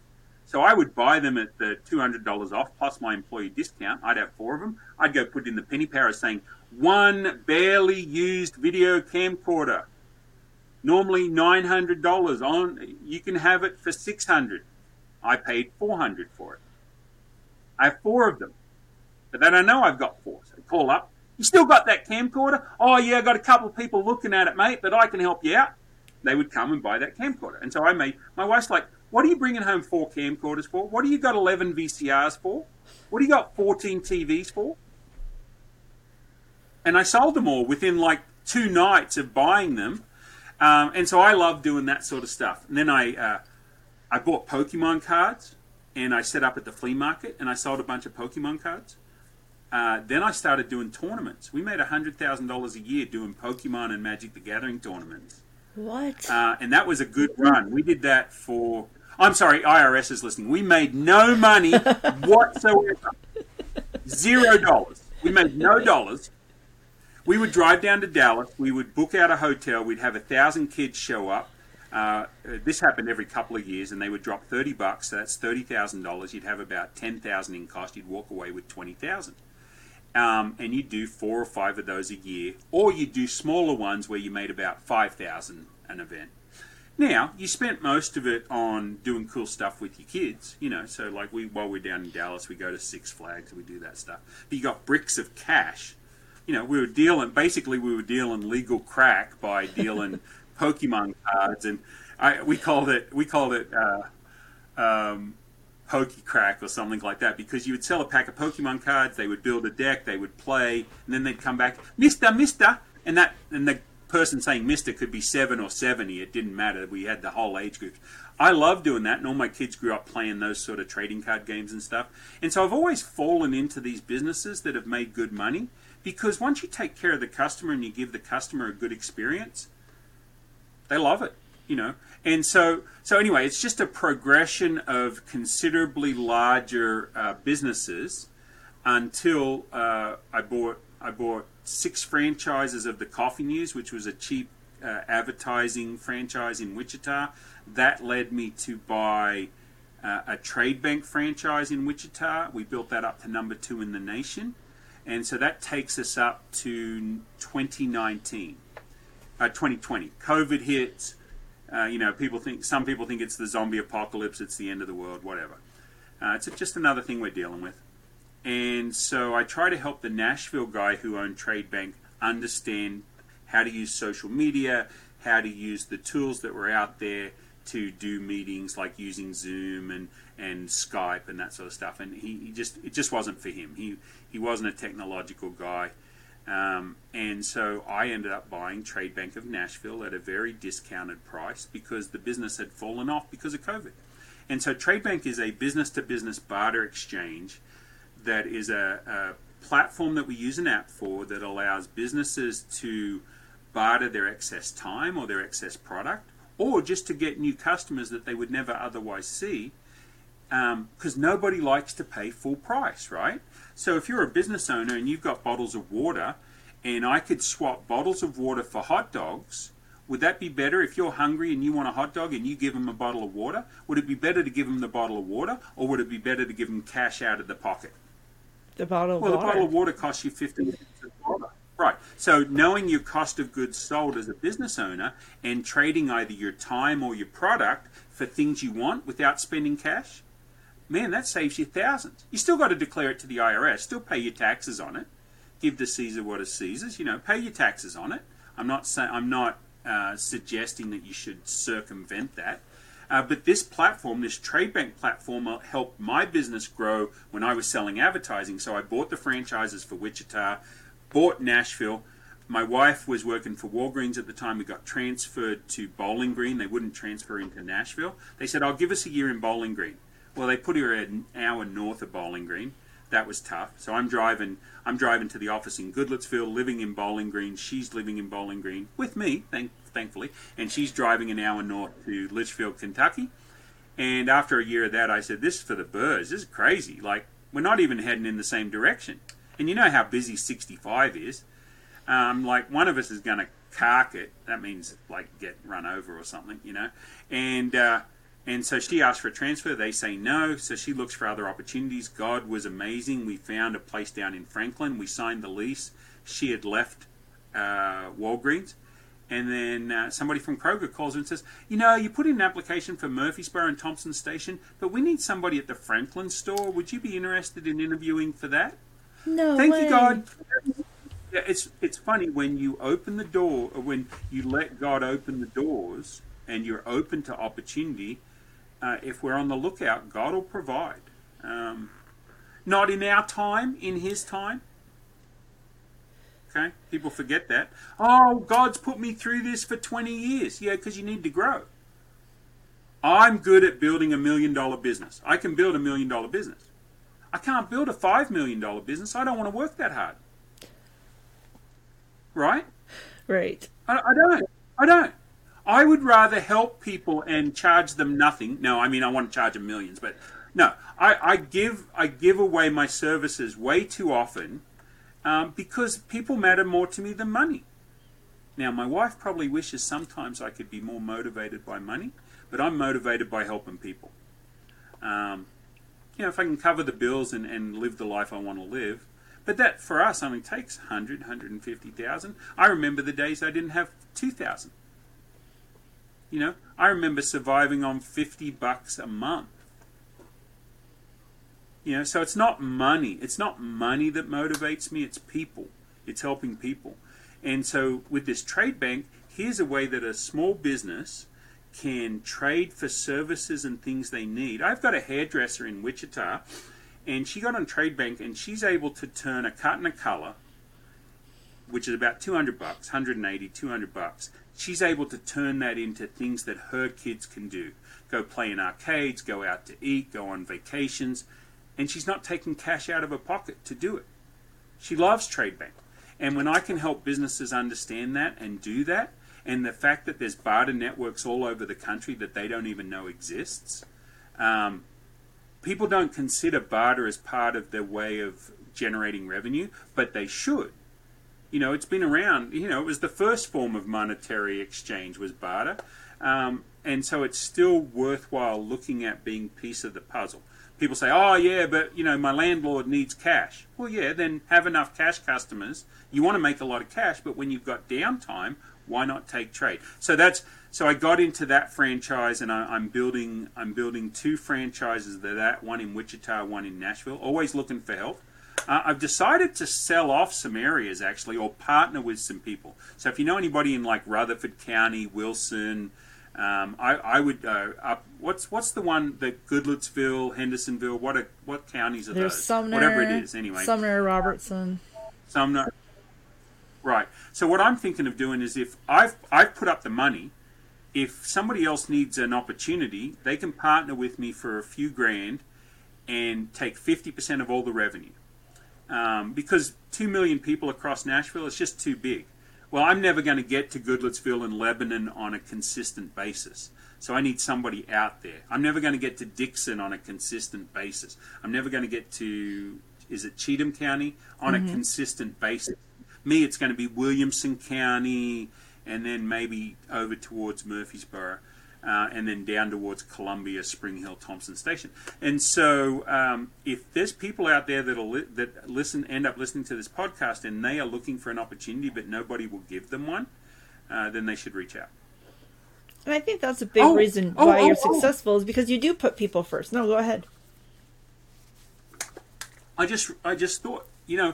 So I would buy them at the $200 off plus my employee discount. I'd have four of them. I'd go put in the penny power saying, one barely used video camcorder. Normally $900 on, you can have it for 600 I paid 400 for it. I have four of them. But they don't know I've got four. So I call up. You still got that camcorder? Oh yeah, I got a couple of people looking at it, mate, but I can help you out. They would come and buy that camcorder. And so I made, my wife's like, what are you bringing home four camcorders for? What do you got 11 VCRs for? What do you got 14 TVs for? And I sold them all within like two nights of buying them. Um, and so I love doing that sort of stuff. And then I, uh, I bought Pokemon cards and I set up at the flea market and I sold a bunch of Pokemon cards. Uh, then I started doing tournaments. We made $100,000 a year doing Pokemon and Magic the Gathering tournaments. What? Uh, and that was a good run. We did that for. I'm sorry, IRS is listening. We made no money [laughs] whatsoever. Zero dollars. We made no dollars. We would drive down to Dallas. We would book out a hotel. We'd have a thousand kids show up. Uh, this happened every couple of years, and they would drop thirty bucks. So that's thirty thousand dollars. You'd have about ten thousand in cost. You'd walk away with twenty thousand. Um, and you'd do four or five of those a year, or you'd do smaller ones where you made about five thousand an event. Now you spent most of it on doing cool stuff with your kids, you know. So like we, while we're down in Dallas, we go to Six Flags, we do that stuff. But you got bricks of cash. You know, we were dealing. Basically, we were dealing legal crack by dealing [laughs] Pokemon cards, and I, we called it we called it uh, um, Pokey Crack or something like that because you would sell a pack of Pokemon cards, they would build a deck, they would play, and then they'd come back, Mister, Mister, and that and the person saying Mister could be seven or seventy. It didn't matter. We had the whole age group. I love doing that, and all my kids grew up playing those sort of trading card games and stuff. And so I've always fallen into these businesses that have made good money because once you take care of the customer and you give the customer a good experience, they love it, you know. And so, so anyway, it's just a progression of considerably larger uh, businesses until uh, I bought I bought six franchises of the Coffee News, which was a cheap uh, advertising franchise in Wichita. That led me to buy uh, a trade bank franchise in Wichita. We built that up to number two in the nation. And so that takes us up to 2019, uh, 2020. COVID hits. Uh, you know, people think some people think it's the zombie apocalypse, it's the end of the world, whatever. Uh, it's just another thing we're dealing with. And so I try to help the Nashville guy who owned Trade Bank understand how to use social media, how to use the tools that were out there to do meetings like using Zoom and, and Skype and that sort of stuff. And he, he just it just wasn't for him. He he wasn't a technological guy. Um, and so I ended up buying Trade Bank of Nashville at a very discounted price because the business had fallen off because of COVID. And so Trade Bank is a business to business barter exchange that is a, a, platform that we use an app for that allows businesses to barter their excess time or their excess product or just to get new customers that they would never otherwise see because um, nobody likes to pay full price, right? So if you're a business owner and you've got bottles of water, and I could swap bottles of water for hot dogs, would that be better if you're hungry and you want a hot dog and you give them a bottle of water? Would it be better to give them the bottle of water, or would it be better to give them cash out of the pocket? The bottle of well, water. the bottle of water costs you 50 cents of water. Right. So knowing your cost of goods sold as a business owner and trading either your time or your product for things you want without spending cash, man, that saves you thousands. You still got to declare it to the IRS, still pay your taxes on it. Give to Caesar what is Caesar's. You know, pay your taxes on it. I'm not saying I'm not uh, suggesting that you should circumvent that. Uh, but this platform, this trade bank platform, uh, helped my business grow when I was selling advertising. So I bought the franchises for Wichita, bought Nashville. My wife was working for Walgreens at the time. We got transferred to Bowling Green. They wouldn't transfer into Nashville. They said, "I'll give us a year in Bowling Green." Well, they put her an hour north of Bowling Green. That was tough. So I'm driving. I'm driving to the office in Goodlettsville, living in Bowling Green. She's living in Bowling Green with me, thank, thankfully, and she's driving an hour north to Leitchfield, Kentucky. And after a year of that, I said, "This is for the birds. This is crazy. Like we're not even heading in the same direction." And you know how busy 65 is. Um, like one of us is going to cark it. That means like get run over or something, you know. And uh, and so she asked for a transfer. They say no. So she looks for other opportunities. God was amazing. We found a place down in Franklin. We signed the lease. She had left uh, Walgreens. And then uh, somebody from Kroger calls her and says, You know, you put in an application for Murfreesboro and Thompson Station, but we need somebody at the Franklin store. Would you be interested in interviewing for that? No. Thank way. you, God. Yeah, it's it's funny when you open the door, or when you let God open the doors, and you're open to opportunity uh, if we're on the lookout, God will provide. Um, not in our time, in His time. Okay, people forget that. Oh, God's put me through this for 20 years. Yeah, because you need to grow. I'm good at building a million dollar business. I can build a million dollar business. I can't build a five million dollar business. I don't want to work that hard. Right? Right. I, I don't. I don't. I would rather help people and charge them nothing. No, I mean I want to charge them millions, but no, I, I give I give away my services way too often um, because people matter more to me than money. Now, my wife probably wishes sometimes I could be more motivated by money, but I'm motivated by helping people. Um, you know, if I can cover the bills and, and live the life I want to live, but that for us only takes 100, 150,000. I remember the days I didn't have 2,000. You know, I remember surviving on 50 bucks a month. You know, so it's not money. It's not money that motivates me, it's people. It's helping people. And so with this trade bank, here's a way that a small business can trade for services and things they need. I've got a hairdresser in Wichita, and she got on Trade Bank, and she's able to turn a cut and a color, which is about 200 bucks, 180, 200 bucks. She's able to turn that into things that her kids can do. Go play in arcades, go out to eat, go on vacations, and she's not taking cash out of her pocket to do it. She loves Trade Bank. And when I can help businesses understand that and do that, and the fact that there's barter networks all over the country that they don't even know exists, um, people don't consider barter as part of their way of generating revenue, but they should. You know, it's been around. You know, it was the first form of monetary exchange was barter, um, and so it's still worthwhile looking at being piece of the puzzle. People say, "Oh, yeah, but you know, my landlord needs cash." Well, yeah, then have enough cash customers. You want to make a lot of cash, but when you've got downtime, why not take trade? So that's so I got into that franchise, and I, am building I'm building two franchises. That that one in Wichita, one in Nashville. Always looking for help. Uh, I've decided to sell off some areas actually, or partner with some people. So if you know anybody in like Rutherford County, Wilson, um, I, I, would uh, up. What's what's the one that Goodlettsville, Hendersonville? What are, what counties are There's those? Sumner, Whatever it is, anyway. Sumner, Robertson. Sumner. Right. So what I'm thinking of doing is if I've I've put up the money if somebody else needs an opportunity, they can partner with me for a few grand and take 50% of all the revenue. Um, because 2 million people across Nashville is just too big. Well, I'm never going to get to Goodlettsville and Lebanon on a consistent basis. So I need somebody out there. I'm never going to get to Dickson on a consistent basis. I'm never going to get to, is it Cheatham County on mm-hmm. a consistent basis. Me, it's going to be Williamson County, and then maybe over towards Murfreesboro. Uh, and then down towards Columbia, Spring Hill, Thompson Station. And so, um, if there's people out there that li- that listen, end up listening to this podcast, and they are looking for an opportunity, but nobody will give them one, uh, then they should reach out. And I think that's a big oh, reason oh, why oh, you're oh. successful is because you do put people first. No, go ahead. I just, I just thought, you know,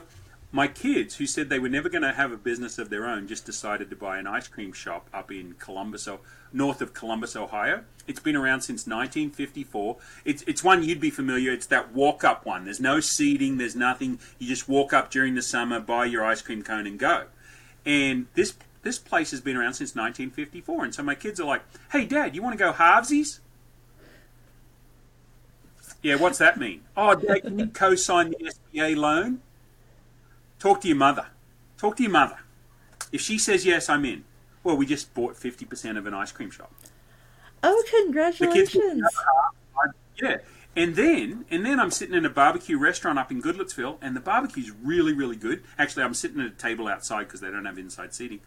my kids, who said they were never going to have a business of their own, just decided to buy an ice cream shop up in Columbus, north of Columbus, Ohio. It's been around since 1954. It's, it's one you'd be familiar. It's that walk up one. There's no seating. There's nothing. You just walk up during the summer, buy your ice cream cone, and go. And this this place has been around since 1954. And so my kids are like, "Hey, Dad, you want to go halvesies?" Yeah, what's that mean? Oh, Dad, can you co-sign the SBA loan? Talk to your mother. Talk to your mother. If she says yes, I'm in. Well, we just bought 50% of an ice cream shop. Oh, congratulations. The kids yeah. And then, and then I'm sitting in a barbecue restaurant up in Goodlettsville, and the barbecue's really, really good. Actually, I'm sitting at a table outside because they don't have inside seating.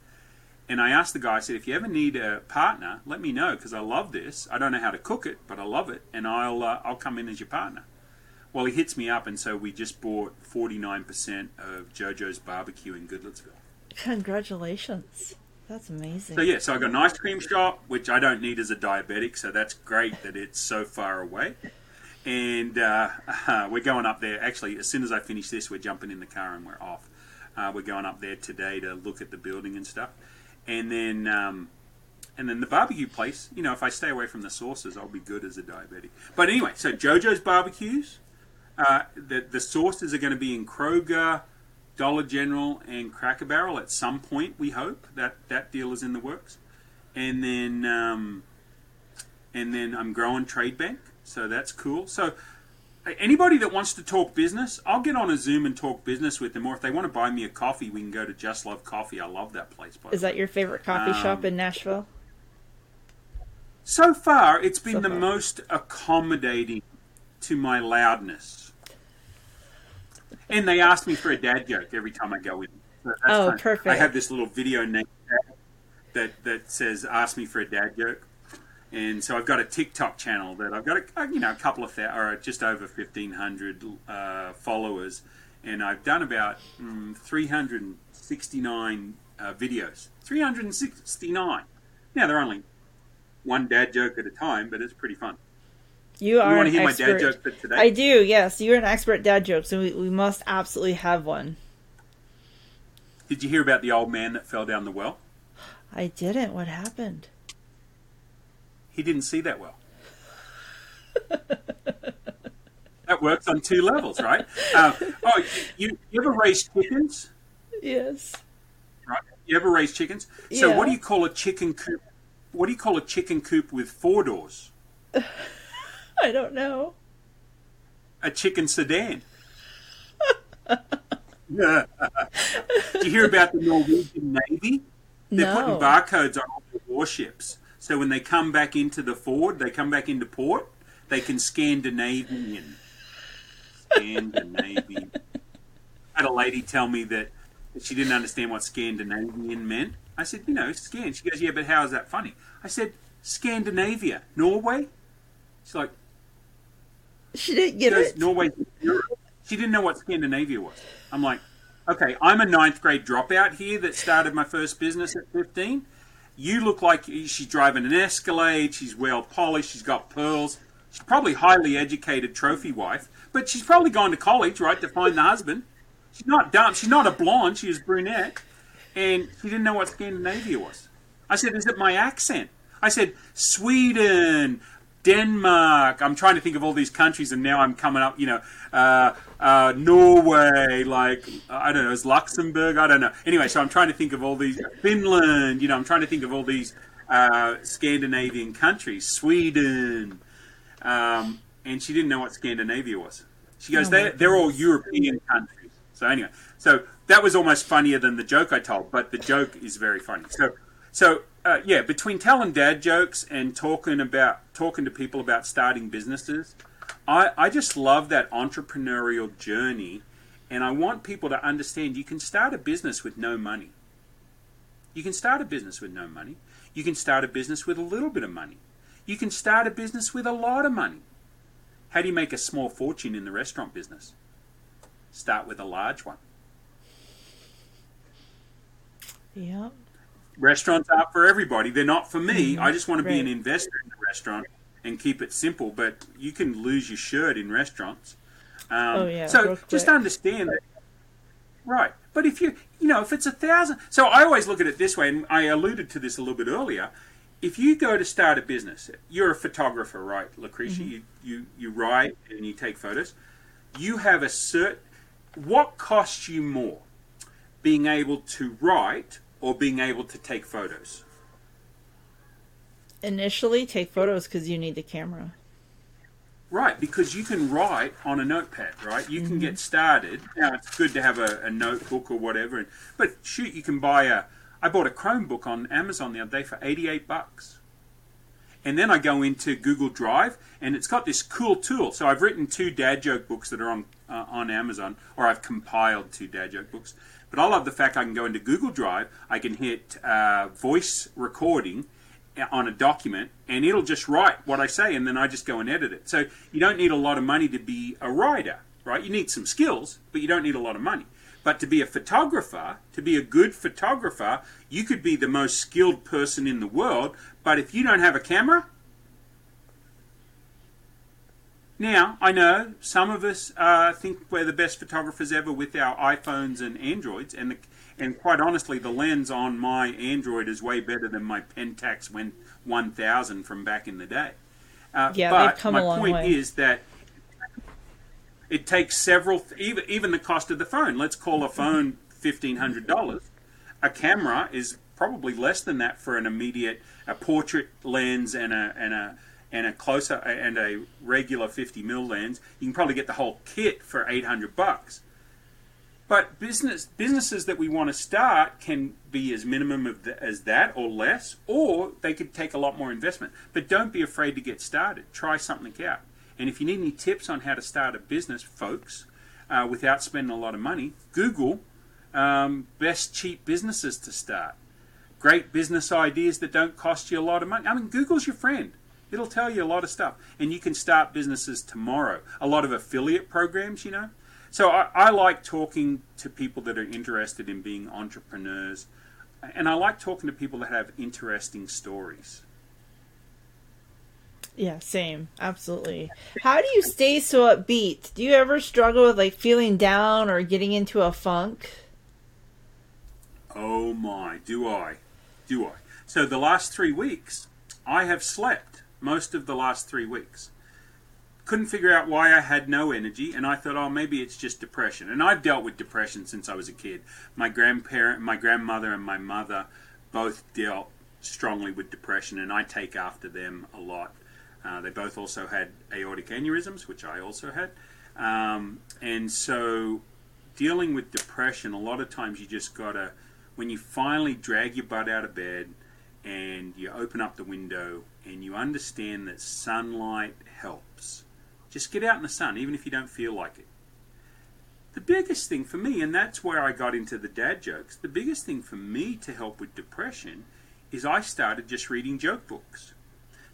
And I asked the guy, I said, if you ever need a partner, let me know because I love this. I don't know how to cook it, but I love it, and I'll uh, I'll come in as your partner. Well, he hits me up, and so we just bought 49% of JoJo's Barbecue in Goodlettsville. Congratulations. That's amazing. So, yeah, so I got an ice cream shop, which I don't need as a diabetic, so that's great that it's so far away. And uh, uh, we're going up there. Actually, as soon as I finish this, we're jumping in the car and we're off. Uh, we're going up there today to look at the building and stuff. And then. Um, and then the barbecue place, you know, if I stay away from the sauces, I'll be good as a diabetic. But anyway, so JoJo's barbecues, uh, the, the sources are going to be in Kroger, Dollar General, and Cracker Barrel at some point. We hope that that deal is in the works, and then um, and then I'm growing Trade Bank, so that's cool. So anybody that wants to talk business, I'll get on a Zoom and talk business with them. Or if they want to buy me a coffee, we can go to Just Love Coffee. I love that place. Is that your favorite coffee um, shop in Nashville? So far, it's been so the most accommodating to my loudness. And they ask me for a dad joke every time I go in. So oh, fun. perfect. I have this little video name that that says "Ask me for a dad joke," and so I've got a TikTok channel that I've got a you know a couple of or just over fifteen hundred uh, followers, and I've done about mm, three hundred and sixty nine uh, videos. Three hundred and sixty nine. Now they're only one dad joke at a time, but it's pretty fun. You are. You want to hear expert. my dad joke for today? I do. Yes, you're an expert dad joke, so we, we must absolutely have one. Did you hear about the old man that fell down the well? I didn't. What happened? He didn't see that well. [laughs] that works on two levels, right? Uh, oh, you, you ever raise chickens? Yes. Right. You ever raise chickens? So, yeah. what do you call a chicken coop? What do you call a chicken coop with four doors? [laughs] [laughs] I don't know. A chicken sedan. [laughs] Did you hear about the Norwegian Navy? They're no. putting barcodes on all the warships. So when they come back into the ford, they come back into port, they can Scandinavian. Scandinavian. I [laughs] had a lady tell me that that she didn't understand what Scandinavian meant. I said, you know, Scan. She goes, yeah, but how is that funny? I said, Scandinavia, Norway. She's like, She didn't get it. Norway, She didn't know what Scandinavia was. I'm like, okay, I'm a ninth grade dropout here that started my first business at 15. You look like she's driving an Escalade. She's well polished. She's got pearls. She's probably highly educated trophy wife, but she's probably gone to college, right, to find the husband. She's not dumb. She's not a blonde. She was brunette, and she didn't know what Scandinavia was. I said, "Is it my accent?" I said, "Sweden, Denmark." I'm trying to think of all these countries, and now I'm coming up. You know, uh, uh, Norway, like I don't know, is Luxembourg? I don't know. Anyway, so I'm trying to think of all these Finland. You know, I'm trying to think of all these uh, Scandinavian countries. Sweden, um, and she didn't know what Scandinavia was. She goes, Oh, they're, they're all European countries. So anyway, so that was almost funnier than the joke I told, but the joke is very funny. So, so uh, yeah, between telling dad jokes and talking about talking to people about starting businesses, I, I just love that entrepreneurial journey, and I want people to understand you can start a business with no money. You can start a business with no money. You can start a business with a little bit of money. You can start a business with a lot of money. How do you make a small fortune in the restaurant business? Start with a large one. Yeah. Restaurants aren't for everybody. They're not for me. I just want to be an investor in the restaurant and keep it simple. But you can lose your shirt in restaurants. Um, Oh, yeah, So just understand that. Right. But if you, you know, if it's a thousand. So I always look at it this way, and I alluded to this a little bit earlier. If you go to start a business, you're a photographer, right, Lucretia? You, you, you write and you take photos. You have a cert. What costs you more? Being able to write or being able to take photos? Initially, take photos because you need the camera. Right, because you can write on a notepad, right? You can get started. Now it's good to have a, a notebook or whatever, but shoot, you can buy a. I bought a Chromebook on Amazon the other day for eighty-eight bucks, and then I go into Google Drive, and it's got this cool tool. So I've written two dad joke books that are on uh, on Amazon, or I've compiled two dad joke books. But I love the fact I can go into Google Drive, I can hit uh, voice recording on a document and it'll just write what I say and then I just go and edit it. So you don't need a lot of money to be a writer, right? You need some skills, but you don't need a lot of money. But to be a photographer, to be a good photographer, you could be the most skilled person in the world, but if you don't have a camera, now, I know some of us uh, think we're the best photographers ever with our iPhones and Androids, and the, and quite honestly, the lens on my Android is way better than my Pentax when 1000 from back in the day. Uh, Yeah, but come a my long point way. is that it takes several, even even the cost of the phone. Let's call a phone fifteen hundred dollars. A camera is probably less than that for an immediate a portrait lens and a and a and a closer and a regular 50 mil lens. You can probably get the whole kit for 800 bucks. But business businesses that we want to start can be as minimum of the, as that or less, or they could take a lot more investment. But don't be afraid to get started. Try something out. And if you need any tips on how to start a business, folks, uh, without spending a lot of money, Google um, best cheap businesses to start. Great business ideas that don't cost you a lot of money. I mean, Google's your friend. It'll tell you a lot of stuff. And you can start businesses tomorrow. A lot of affiliate programs, you know. So I, I like talking to people that are interested in being entrepreneurs. And I like talking to people that have interesting stories. Yeah, same. Absolutely. How do you stay so upbeat? Do you ever struggle with like feeling down or getting into a funk? Oh my, do I? Do I? So the last three weeks, I have slept most of the last three weeks. Couldn't figure out why I had no energy, and I thought, oh, maybe it's just depression. And I've dealt with depression since I was a kid. My grandparent, my grandmother, and my mother both dealt strongly with depression, and I take after them a lot. Uh, they both also had aortic aneurysms, which I also had. Um, and so, dealing with depression, a lot of times you just gotta, when you finally drag your butt out of bed and you open up the window and you understand that sunlight helps, just get out in the sun, even if you don't feel like it. the biggest thing for me, and that's where I got into the dad jokes, the biggest thing for me to help with depression is I started just reading joke books.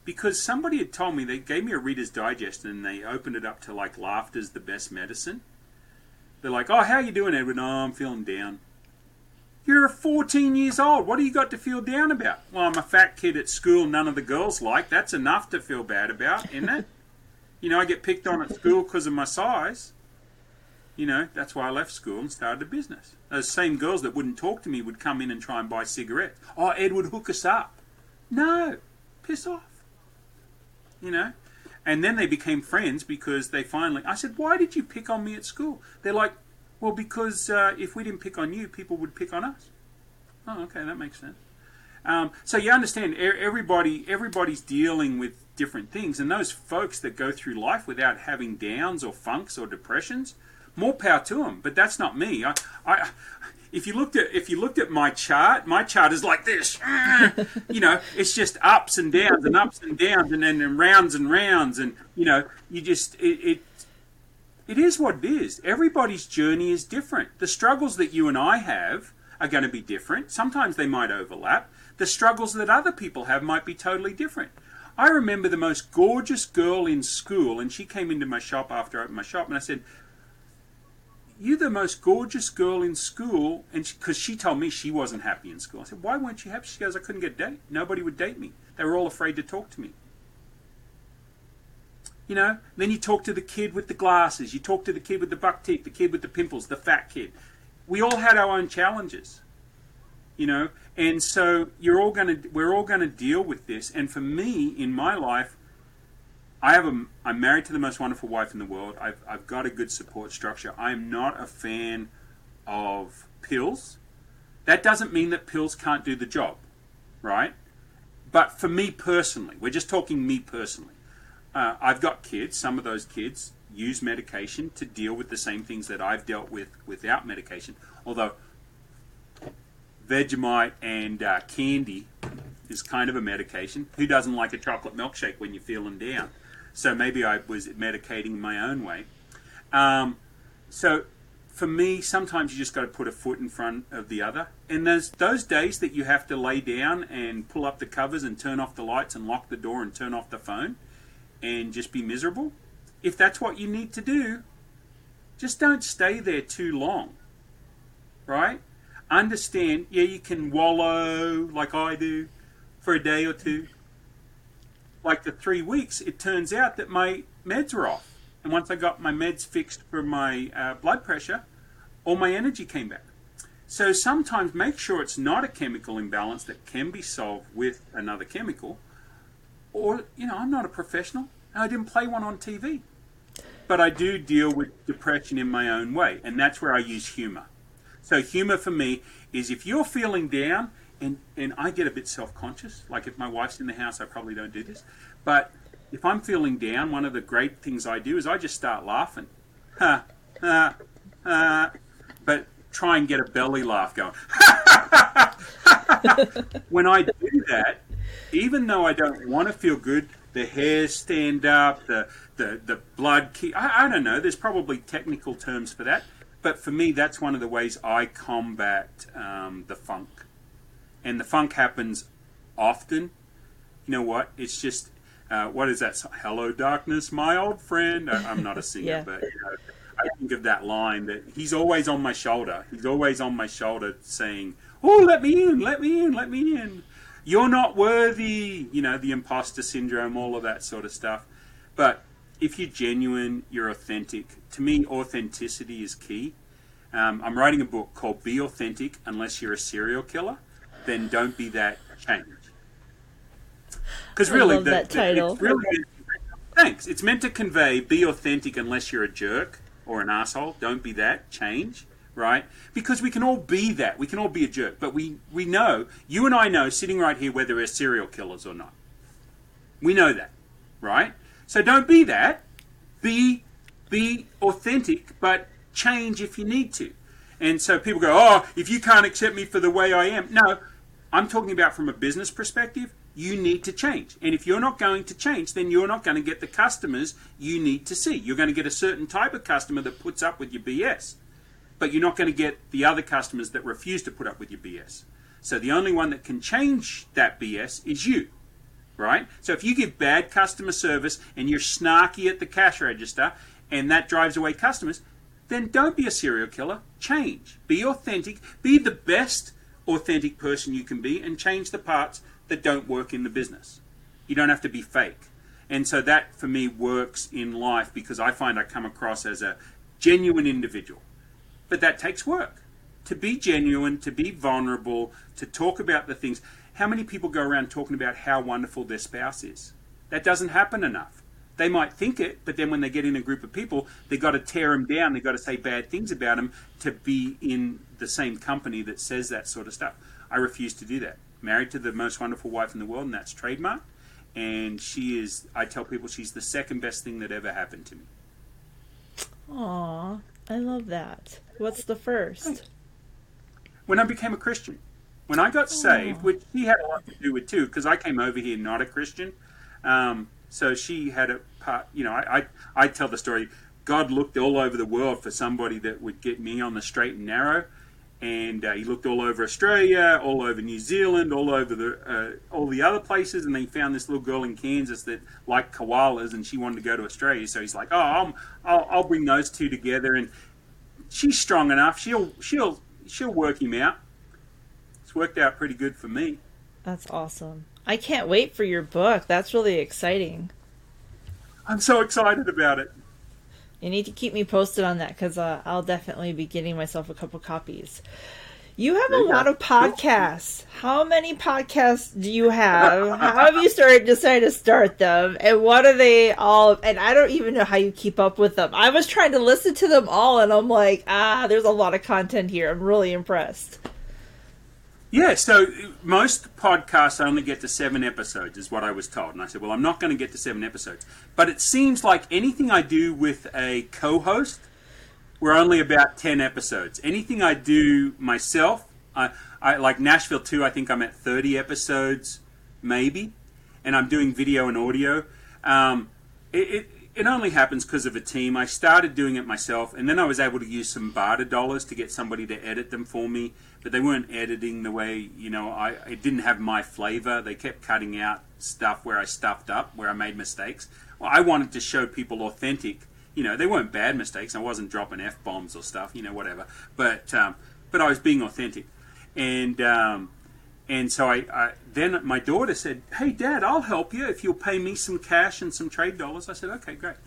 Because somebody had told me, they gave me a Reader's Digest and they opened it up to like laughter's the best medicine. They're like, oh, how you doing, Edward? Oh, I'm feeling down. You're 14 years old. What do you got to feel down about? Well, I'm a fat kid at school none of the girls like. That's enough to feel bad about, isn't it? [laughs] you know, I get picked on at school because of my size. You know, that's why I left school and started a business. Those same girls that wouldn't talk to me would come in and try and buy cigarettes. Oh, Ed would hook us up. No, piss off. You know? And then they became friends because they finally. I said, why did you pick on me at school? They're like, well, because uh, if we didn't pick on you, people would pick on us. Oh, okay, that makes sense. Um, so you understand, everybody, everybody's dealing with different things, and those folks that go through life without having downs or funks or depressions, more power to them. But that's not me. I, I, if you looked at if you looked at my chart, my chart is like this. [laughs] you know, it's just ups and downs and ups and downs and then and rounds and rounds and you know, you just it, it it is what it is. Everybody's journey is different. The struggles that you and I have are going to be different. Sometimes they might overlap. The struggles that other people have might be totally different. I remember the most gorgeous girl in school, and she came into my shop after I opened my shop, and I said, you're the most gorgeous girl in school. And because she, she, told me she wasn't happy in school. I said, why weren't you happy? She goes, I couldn't get a date. Nobody would date me. They were all afraid to talk to me. You know, then you talk to the kid with the glasses. You talk to the kid with the buck teeth, the kid with the pimples, the fat kid. We all had our own challenges. You know, and so you're all going to, we're all going to deal with this. And for me, in my life, I have a, I'm married to the most wonderful wife in the world. I've, I've got a good support structure. I am not a fan of pills. That doesn't mean that pills can't do the job, right? But for me personally, we're just talking me personally. Uh, I've got kids. Some of those kids use medication to deal with the same things that I've dealt with without medication. Although Vegemite and uh, candy is kind of a medication. Who doesn't like a chocolate milkshake when you're feeling down? So maybe I was medicating my own way. Um, so for me, sometimes you just got to put a foot in front of the other. And there's those days that you have to lay down and pull up the covers and turn off the lights and lock the door and turn off the phone and just be miserable. If that's what you need to do, just don't stay there too long. Right? Understand, yeah, you can wallow like I do for a day or two like the three weeks, it turns out that my meds were off. And once I got my meds fixed for my uh, blood pressure, all my energy came back. So sometimes make sure it's not a chemical imbalance that can be solved with another chemical. Or, you know, I'm not a professional. And I didn't play one on TV. But I do deal with depression in my own way, and that's where I use humor. So, humor for me is if you're feeling down, and and I get a bit self conscious. Like if my wife's in the house, I probably don't do this. But if I'm feeling down, one of the great things I do is I just start laughing, [laughs] ha ha ha. But try and get a belly laugh going. [laughs] when I do that, even though I don't want to feel good, the hairs stand up, the the the blood. Keep, I, I don't know. There's probably technical terms for that, but for me, that's one of the ways I combat um, the funk and the funk happens often. You know what? It's just uh, what is that? Hello, darkness, my old friend. I, am not a [laughs] singer, yeah. but you know, I think of that line that he's always on my shoulder. He's always on my shoulder saying, "Oh, let me in, let me in, let me in." You're not worthy. You know the imposter syndrome, all of that sort of stuff. But if you're genuine, you're authentic. To me, authenticity is key. Um, I'm writing a book called "Be Authentic Unless You're a Serial Killer." then don't be that change. Because really, the, that title. It's really, thanks. It's meant to convey be authentic unless you're a jerk or an asshole. Don't be that. Change, right? Because we can all be that. We can all be a jerk. But we, we know, you and I know, sitting right here, whether we're serial killers or not. We know that, right? So don't be that. Be be authentic, but change if you need to. And so people go, oh, if you can't accept me for the way I am. No, I'm talking about from a business perspective, you need to change. And if you're not going to change, then you're not going to get the customers you need to see. You're going to get a certain type of customer that puts up with your BS. But you're not going to get the other customers that refuse to put up with your BS. So the only one that can change that BS is you, right? So if you give bad customer service and you're snarky at the cash register and that drives away customers, then don't be a serial killer. Change. Be authentic. Be the best authentic person you can be and change the parts that don't work in the business. You don't have to be fake. And so that for me works in life because I find I come across as a genuine individual. But that takes work. To be genuine, to be vulnerable, to talk about the things. How many people go around talking about how wonderful their spouse is? That doesn't happen enough. They might think it, but then when they get in a group of people, they've got to tear them down. They've got to say bad things about them to be in the same company that says that sort of stuff. I refuse to do that. Married to the most wonderful wife in the world, and that's trademark. And she is, I tell people, she's the second best thing that ever happened to me. Aw, I love that. What's the first? When I became a Christian, when I got saved, which she had a lot to do with too, because I came over here not a Christian. Um, so she had a part, you know, I, I, I tell the story. God looked all over the world for somebody that would get me on the straight and narrow. And uh, he looked all over Australia, all over New Zealand, all over the uh, all the other places, and he found this little girl in Kansas that liked koalas, and she wanted to go to Australia. So he's like, "Oh, I'll, I'll, I'll bring those two together." And she's strong enough; she'll she'll she'll work him out. It's worked out pretty good for me. That's awesome. I can't wait for your book. That's really exciting. I'm so excited about it. You need to keep me posted on that because uh, I'll definitely be getting myself a couple copies. You have a lot of podcasts. How many podcasts do you have? [laughs] how have you started decided to start them? And what are they all? And I don't even know how you keep up with them. I was trying to listen to them all, and I'm like, ah, there's a lot of content here. I'm really impressed. Yeah, so most podcasts only get to seven episodes, is what I was told. And I said, well, I'm not going to get to seven episodes. But it seems like anything I do with a co host, we're only about 10 episodes. Anything I do myself, I, I like Nashville 2, I think I'm at 30 episodes, maybe. And I'm doing video and audio. Um, it, it, it only happens because of a team. I started doing it myself, and then I was able to use some barter dollars to get somebody to edit them for me. But they weren't editing the way you know. I it didn't have my flavor. They kept cutting out stuff where I stuffed up, where I made mistakes. Well, I wanted to show people authentic. You know, they weren't bad mistakes. I wasn't dropping f bombs or stuff. You know, whatever. But um, but I was being authentic, and um, and so I, I then my daughter said, "Hey, Dad, I'll help you if you'll pay me some cash and some trade dollars." I said, "Okay, great."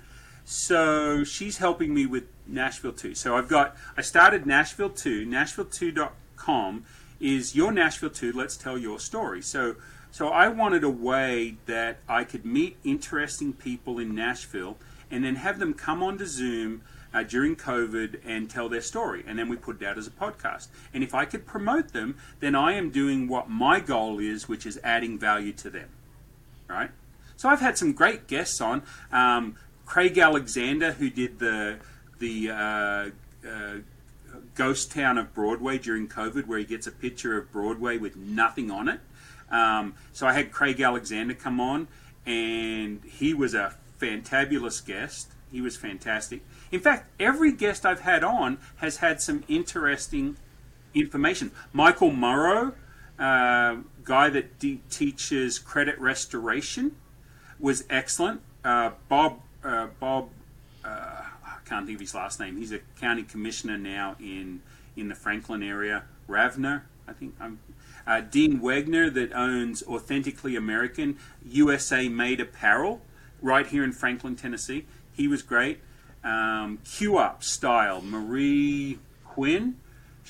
So she's helping me with Nashville 2. So I've got I started Nashville 2. Nashville2.com is your Nashville 2. Let's tell your story. So so I wanted a way that I could meet interesting people in Nashville and then have them come onto Zoom uh, during COVID and tell their story. And then we put it out as a podcast. And if I could promote them, then I am doing what my goal is, which is adding value to them. Right? So I've had some great guests on. Um, Craig Alexander, who did the the uh, uh, ghost town of Broadway during COVID, where he gets a picture of Broadway with nothing on it. Um, so I had Craig Alexander come on, and he was a fantabulous guest. He was fantastic. In fact, every guest I've had on has had some interesting information. Michael Morrow, uh, guy that de- teaches credit restoration, was excellent. Uh, Bob, uh, Bob, uh, I can't think of his last name. He's a county commissioner now in in the Franklin area. Ravner, I think. Uh, Dean Wegner, that owns Authentically American USA Made Apparel, right here in Franklin, Tennessee. He was great. Um, Q Up Style, Marie Quinn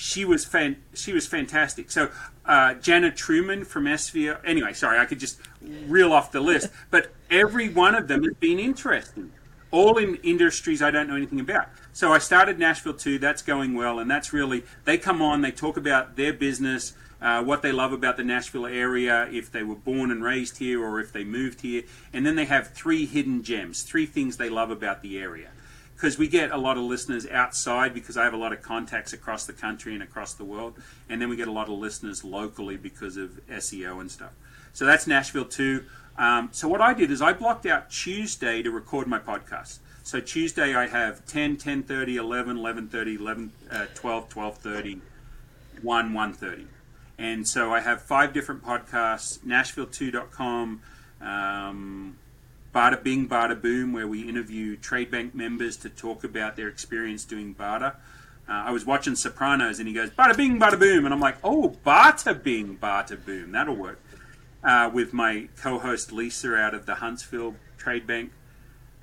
she was fan- she was fantastic. So uh, Jana Truman from SVO. Anyway, sorry, I could just reel off the list, [laughs] but every one of them has been interesting. All in industries I don't know anything about. So I started Nashville too. That's going well, and that's really they come on. They talk about their business, uh, what they love about the Nashville area, if they were born and raised here or if they moved here, and then they have three hidden gems, three things they love about the area because we get a lot of listeners outside because I have a lot of contacts across the country and across the world, and then we get a lot of listeners locally because of SEO and stuff. So that's Nashville too. Um, so what I did is I blocked out Tuesday to record my podcast. So Tuesday I have 10, 10.30, 11, 11.30, 11, uh, 12, 12.30, 1, 1.30. And so I have five different podcasts, Nashville2.com, um, Bada Bing, Bada Boom, where we interview trade bank members to talk about their experience doing barter. Uh, I was watching Sopranos and he goes, Bada Bing, Bada Boom. And I'm like, oh, Bada Bing, Bada Boom. That'll work. Uh, with my co host Lisa out of the Huntsville Trade Bank.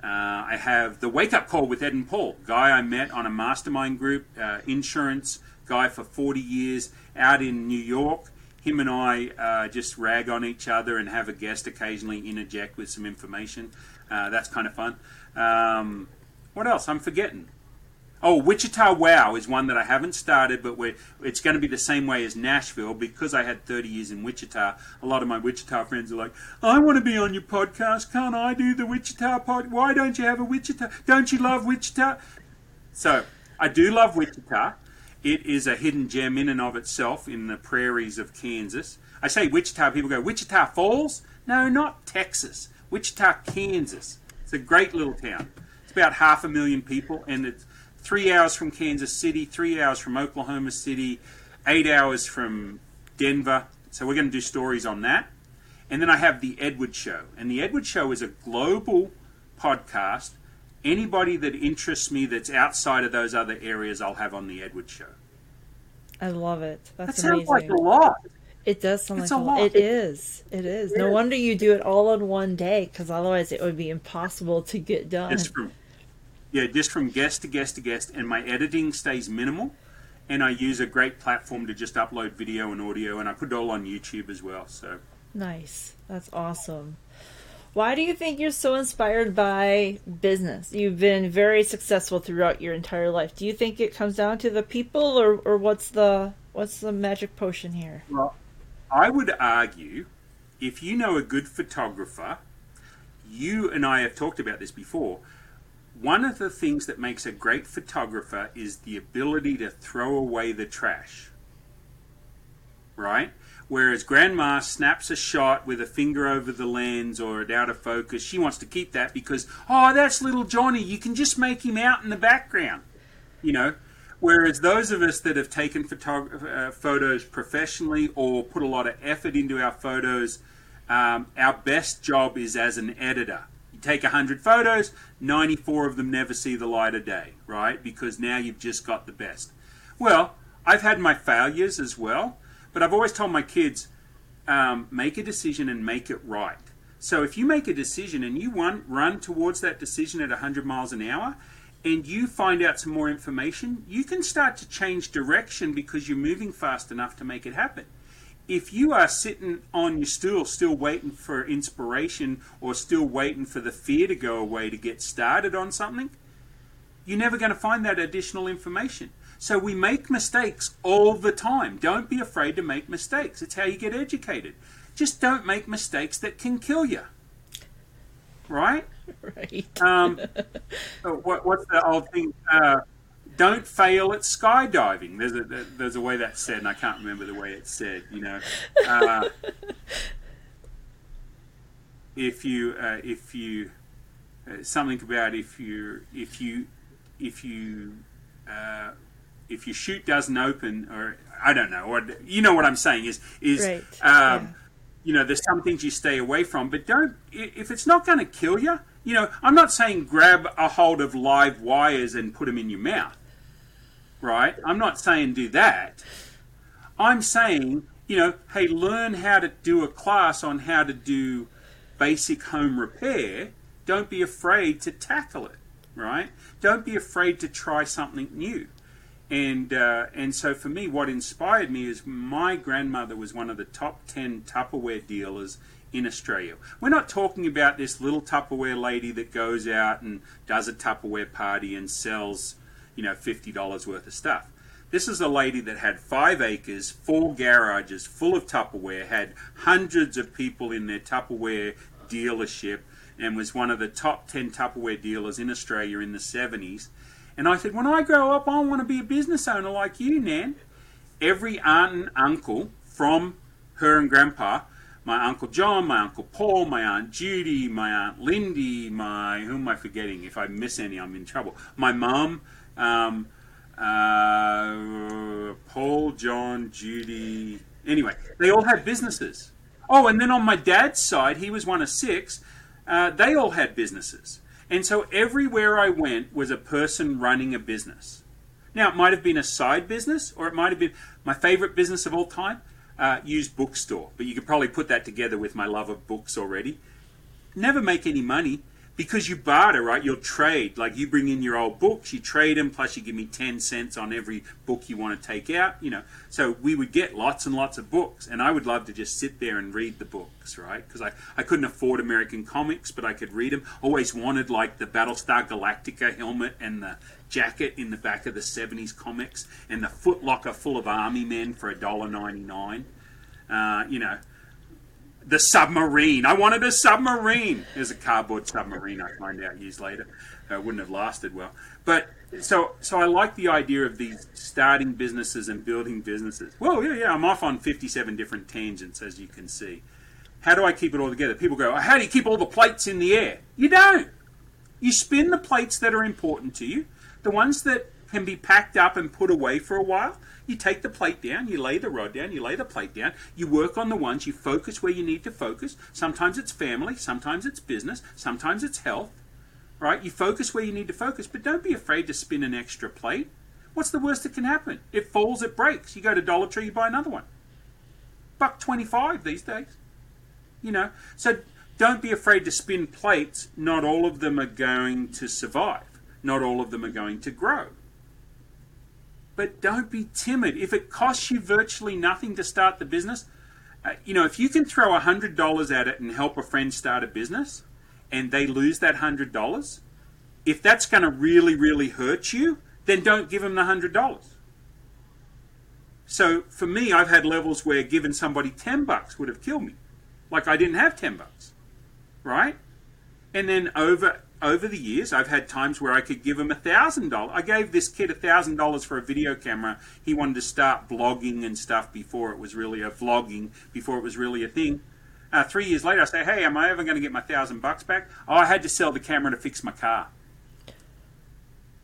Uh, I have the Wake Up Call with Ed and Paul, guy I met on a mastermind group, uh, insurance guy for 40 years out in New York. Him and I uh, just rag on each other and have a guest occasionally interject with some information. Uh, that's kind of fun. Um, what else? I'm forgetting. Oh, Wichita Wow is one that I haven't started, but it's going to be the same way as Nashville because I had 30 years in Wichita. A lot of my Wichita friends are like, I want to be on your podcast. Can't I do the Wichita pod? Why don't you have a Wichita? Don't you love Wichita? So, I do love Wichita. It is a hidden gem in and of itself in the prairies of Kansas. I say Wichita, people go, Wichita Falls? No, not Texas. Wichita, Kansas. It's a great little town. It's about half a million people, and it's three hours from Kansas City, three hours from Oklahoma City, eight hours from Denver. So we're going to do stories on that. And then I have The Edward Show. And The Edward Show is a global podcast. Anybody that interests me that's outside of those other areas, I'll have on The Edward Show. I love it. That's that sounds amazing. like a lot. It does sound It's like a lot. lot. It is. It is. No wonder you do it all in one day, because otherwise it would be impossible to get done. Just from yeah, just from guest to guest to guest, and my editing stays minimal. And I use a great platform to just upload video and audio, and I put it all on YouTube as well. So Nice. That's awesome. Why do you think you're so inspired by business? You've been very successful throughout your entire life. Do you think it comes down to the people or, or what's the what's the magic potion here? Well, I would argue if you know a good photographer, you and I have talked about this before. One of the things that makes a great photographer is the ability to throw away the trash. Right? Whereas grandma snaps a shot with a finger over the lens or it out of focus, she wants to keep that because, oh, that's little Johnny. You can just make him out in the background. You know, Whereas those of us that have taken photog- uh, photos professionally or put a lot of effort into our photos, um, our best job is as an editor. You take 100 photos, 94 of them never see the light of day, right? Because now you've just got the best. Well, I've had my failures as well, but I've always told my kids um, make a decision and make it right. So if you make a decision and you run, run towards that decision at 100 miles an hour, and you find out some more information, you can start to change direction because you're moving fast enough to make it happen. If you are sitting on your stool still waiting for inspiration or still waiting for the fear to go away to get started on something, you're never going to find that additional information. So we make mistakes all the time. Don't be afraid to make mistakes. It's how you get educated. Just don't make mistakes that can kill you. Right? [laughs] Right. Um, what, what's the old thing? Uh, don't fail at skydiving. There's a there's a way that's said, and I can't remember the way it's said. You know, uh, [laughs] if you uh, if you uh, something about if you if you if you uh, if your chute doesn't open, or I don't know, or you know what I'm saying is is Right, um, yeah. you know there's some things you stay away from, but don't if it's not going to kill you. You know, I'm not saying grab a hold of live wires and put them in your mouth, right? I'm not saying do that. I'm saying, you know, hey, learn how to do a class on how to do basic home repair. Don't be afraid to tackle it, right? Don't be afraid to try something new. And uh, and so for me, what inspired me is my grandmother was one of the top ten Tupperware dealers in Australia. We're not talking about this little Tupperware lady that goes out and does a Tupperware party and sells, you know, fifty dollars worth of stuff. This is a lady that had five acres, four garages full of Tupperware, had hundreds of people in their Tupperware dealership, and was one of the top 10 Tupperware dealers in Australia in the 70s. And I said, When I grow up, I want to be a business owner like you, Nan. Every aunt and uncle from her and grandpa my Uncle John, my Uncle Paul, my Aunt Judy, my Aunt Lindy, my who am I forgetting? If I miss any, I'm in trouble. My mum, um, uh, Paul, John, Judy. Anyway, they all had businesses. Oh, and then on my dad's side, he was one of six. Uh, they all had businesses, and so everywhere I went was a person running a business. Now, it might have been a side business, or it might have been my favorite business of all time, uh, used bookstore. But you could probably put that together with my love of books already. Never make any money because you barter, right? You'll trade. Like you bring in your old books, you trade them, plus you give me 10 cents on every book you want to take out, you know. So we would get lots and lots of books, and I would love to just sit there and read the books, right? Because I, I couldn't afford American comics, but I could read them. Always wanted like the Battlestar Galactica helmet and the jacket in the back of the 70s comics, and the footlocker full of army men for $1.99. Uh, you know, the submarine. I wanted a submarine. There's a cardboard submarine. I find out years later. It wouldn't have lasted well. But so so I like the idea of these starting businesses and building businesses. Well, yeah, yeah. I'm off on 57 different tangents, as you can see. How do I keep it all together? People go, how do you keep all the plates in the air? You don't. You spin the plates that are important to you, the ones that can be packed up and put away for a while. You take the plate down, you lay the rod down, you lay the plate down, you work on the ones, you focus where you need to focus. Sometimes it's family, sometimes it's business, sometimes it's health, right? You focus where you need to focus, but don't be afraid to spin an extra plate. What's the worst that can happen? It falls, it breaks. You go to Dollar Tree, you buy another one. Buck 25 these days. You know, so don't be afraid to spin plates. Not all of them are going to survive. Not all of them are going to grow. But don't be timid. If it costs you virtually nothing to start the business, uh, you know, if you can throw $100 at it and help a friend start a business and they lose that $100, if that's going to really, really hurt you, then don't give them the $100. So for me, I've had levels where giving somebody 10 bucks would have killed me. Like I didn't have 10 bucks. Right? And then over over the years, I've had times where I could give him a thousand dollars. I gave this kid a thousand dollars for a video camera. He wanted to start blogging and stuff before it was really a vlogging, before it was really a thing. Uh, three years later, I say, "Hey, am I ever going to get my thousand bucks back?" Oh, I had to sell the camera to fix my car.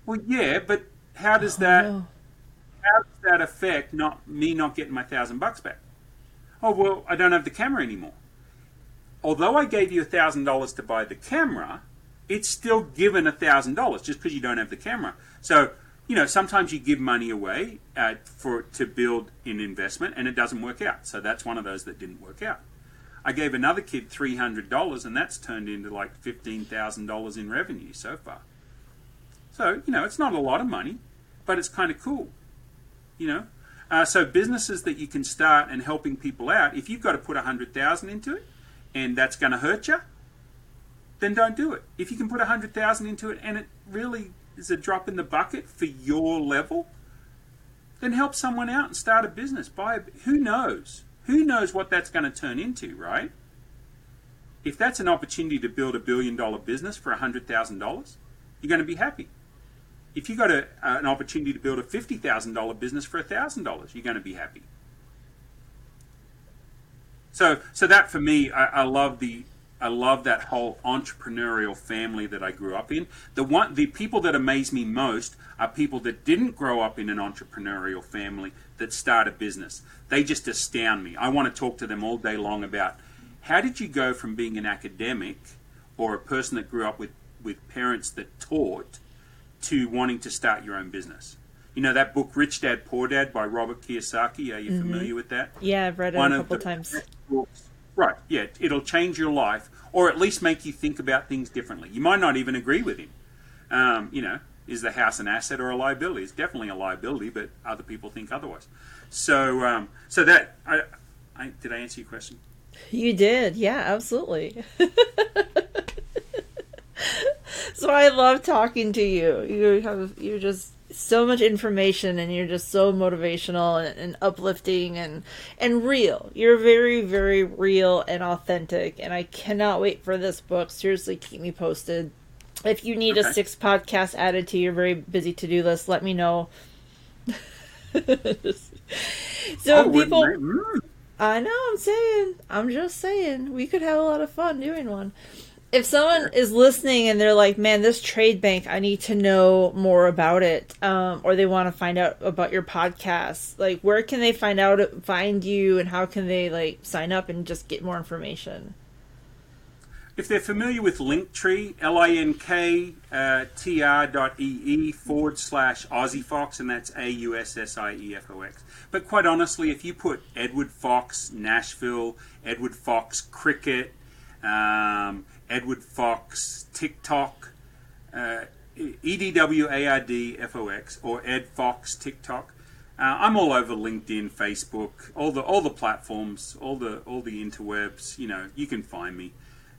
Well, yeah, but how does that? no. How does that affect not me not getting my thousand bucks back? Oh well, I don't have the camera anymore. Although I gave you a thousand dollars to buy the camera, it's still given a thousand dollars just because you don't have the camera. So you know sometimes you give money away uh, for to build an investment and it doesn't work out. So that's one of those that didn't work out. I gave another kid three hundred dollars and that's turned into like fifteen thousand dollars in revenue so far. So you know it's not a lot of money, but it's kind of cool. You know. Uh, so businesses that you can start and helping people out, if you've got to put a hundred thousand into it, and that's going to hurt you, then don't do it. If you can put a hundred thousand into it and it really is a drop in the bucket for your level, then help someone out and start a business. Buy a, who knows? Who knows what that's going to turn into, right? If that's an opportunity to build a billion dollar business for hundred thousand dollars, you're going to be happy. If you got a, uh, an opportunity to build a fifty thousand dollar business for thousand dollars, you're going to be happy. So, so that for me, I, I love the I love that whole entrepreneurial family that I grew up in. The one, the people that amaze me most are people that didn't grow up in an entrepreneurial family that start a business. They just astound me. I want to talk to them all day long about how did you go from being an academic or a person that grew up with, with parents that taught to wanting to start your own business. You know that book Rich Dad Poor Dad by Robert Kiyosaki. Are you mm-hmm. familiar with that? Yeah, I've read it One a of couple the times. best books. Right, yeah, it'll change your life, or at least make you think about things differently. You might not even agree with him. Um, you know, is the house an asset or a liability? It's definitely a liability, but other people think otherwise. So, um, so that I, I did I answer your question? You did, yeah, absolutely. [laughs] so I love talking to you. You have you're just so much information and you're just so motivational and, and uplifting and and real. You're very very real and authentic and I cannot wait for this book. Seriously, keep me posted. If you need Okay. a six podcast added to your very busy to do list, let me know. [laughs] so Oh, people? Mm. I know, I'm saying. I'm just saying. We could have a lot of fun doing one. If someone is listening and they're like, man, this trade bank, I need to know more about it, um, or they want to find out about your podcast, like, where can they find out, find you, and how can they, like, sign up and just get more information? If they're familiar with Linktree, L-I-N-K uh, dot E-E forward slash Aussie Fox, and that's A-U-S-S-I-E-F-O-X. But quite honestly, if you put Edward Fox Nashville, Edward Fox Cricket, um, Edward Fox TikTok, uh, E-D-W-A-R-D-F-O-X, or Ed Fox TikTok, uh, I'm all over LinkedIn, Facebook, all the all the platforms, all the all the interwebs. You know, you can find me.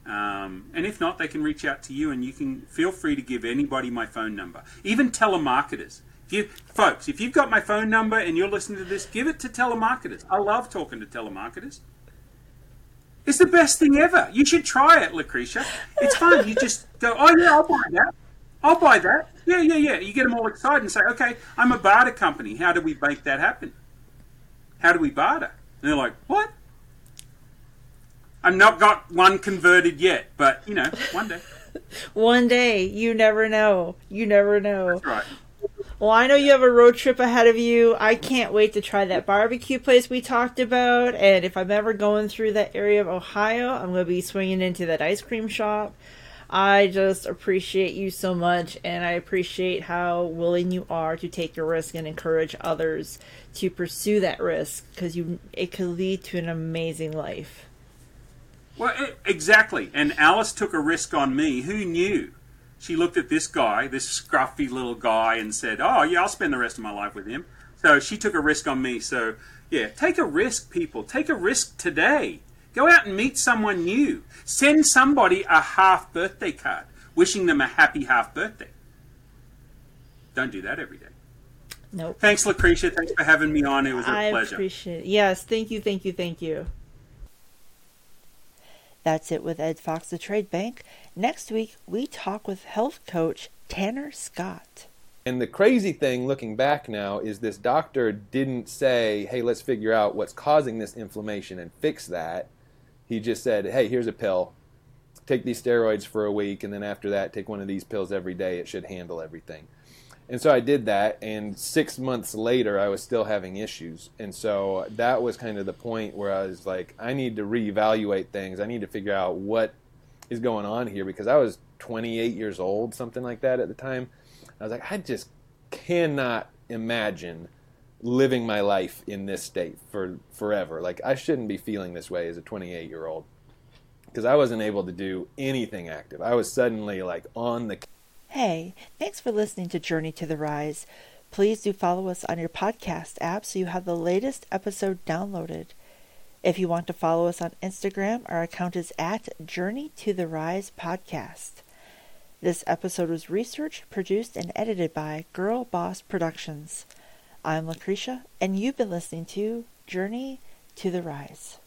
Um, and if not, they can reach out to you, and you can feel free to give anybody my phone number, even telemarketers. You, folks, if you've got my phone number and you're listening to this, give it to telemarketers. I love talking to telemarketers. It's the best thing ever. You should try it, Lucretia. It's fun. You just go, oh yeah, I'll buy that. I'll buy that. Yeah, yeah, yeah. You get them all excited and say, okay, I'm a barter company. How do we make that happen? How do we barter? And they're like, what? I've not got one converted yet, but you know, one day. [laughs] One day, you never know. You never know. That's right. Well, I know you have a road trip ahead of you. I can't wait to try that barbecue place we talked about. And if I'm ever going through that area of Ohio, I'm going to be swinging into that ice cream shop. I just appreciate you so much, and I appreciate how willing you are to take a risk and encourage others to pursue that risk because you it could lead to an amazing life. Well, exactly. And Alice took a risk on me. Who knew? She looked at this guy, this scruffy little guy, and said, "Oh, yeah, I'll spend the rest of my life with him." So she took a risk on me. So yeah, take a risk, people. Take a risk today. Go out and meet someone new. Send somebody a half birthday card, wishing them a happy half birthday. Don't do that every day. Nope. Thanks, Lucretia. Thanks for having me on. It was a I pleasure. I appreciate it. Yes, thank you, thank you, thank you. That's it with Ed Fox, the Trade Bank. Next week, we talk with health coach Tanner Scott. And the crazy thing looking back now is this doctor didn't say, hey, let's figure out what's causing this inflammation and fix that. He just said, hey, here's a pill. Take these steroids for a week, and then after that, take one of these pills every day. It should handle everything. And so I did that, and six months later, I was still having issues. And so that was kind of the point where I was like, I need to reevaluate things. I need to figure out what is going on here because I was 28 years old, something like that at the time. I was like, I just cannot imagine living my life in this state for forever. Like, I shouldn't be feeling this way as a 28 year old because I wasn't able to do anything active. I was suddenly like on the Hey, thanks for listening to Journey to the Rise. Please do follow us on your podcast app so you have the latest episode downloaded. If you want to follow us on Instagram, our account is at Journey to the Rise Podcast. This episode was researched, produced, and edited by Girl Boss Productions. I'm Lucretia, and you've been listening to Journey to the Rise.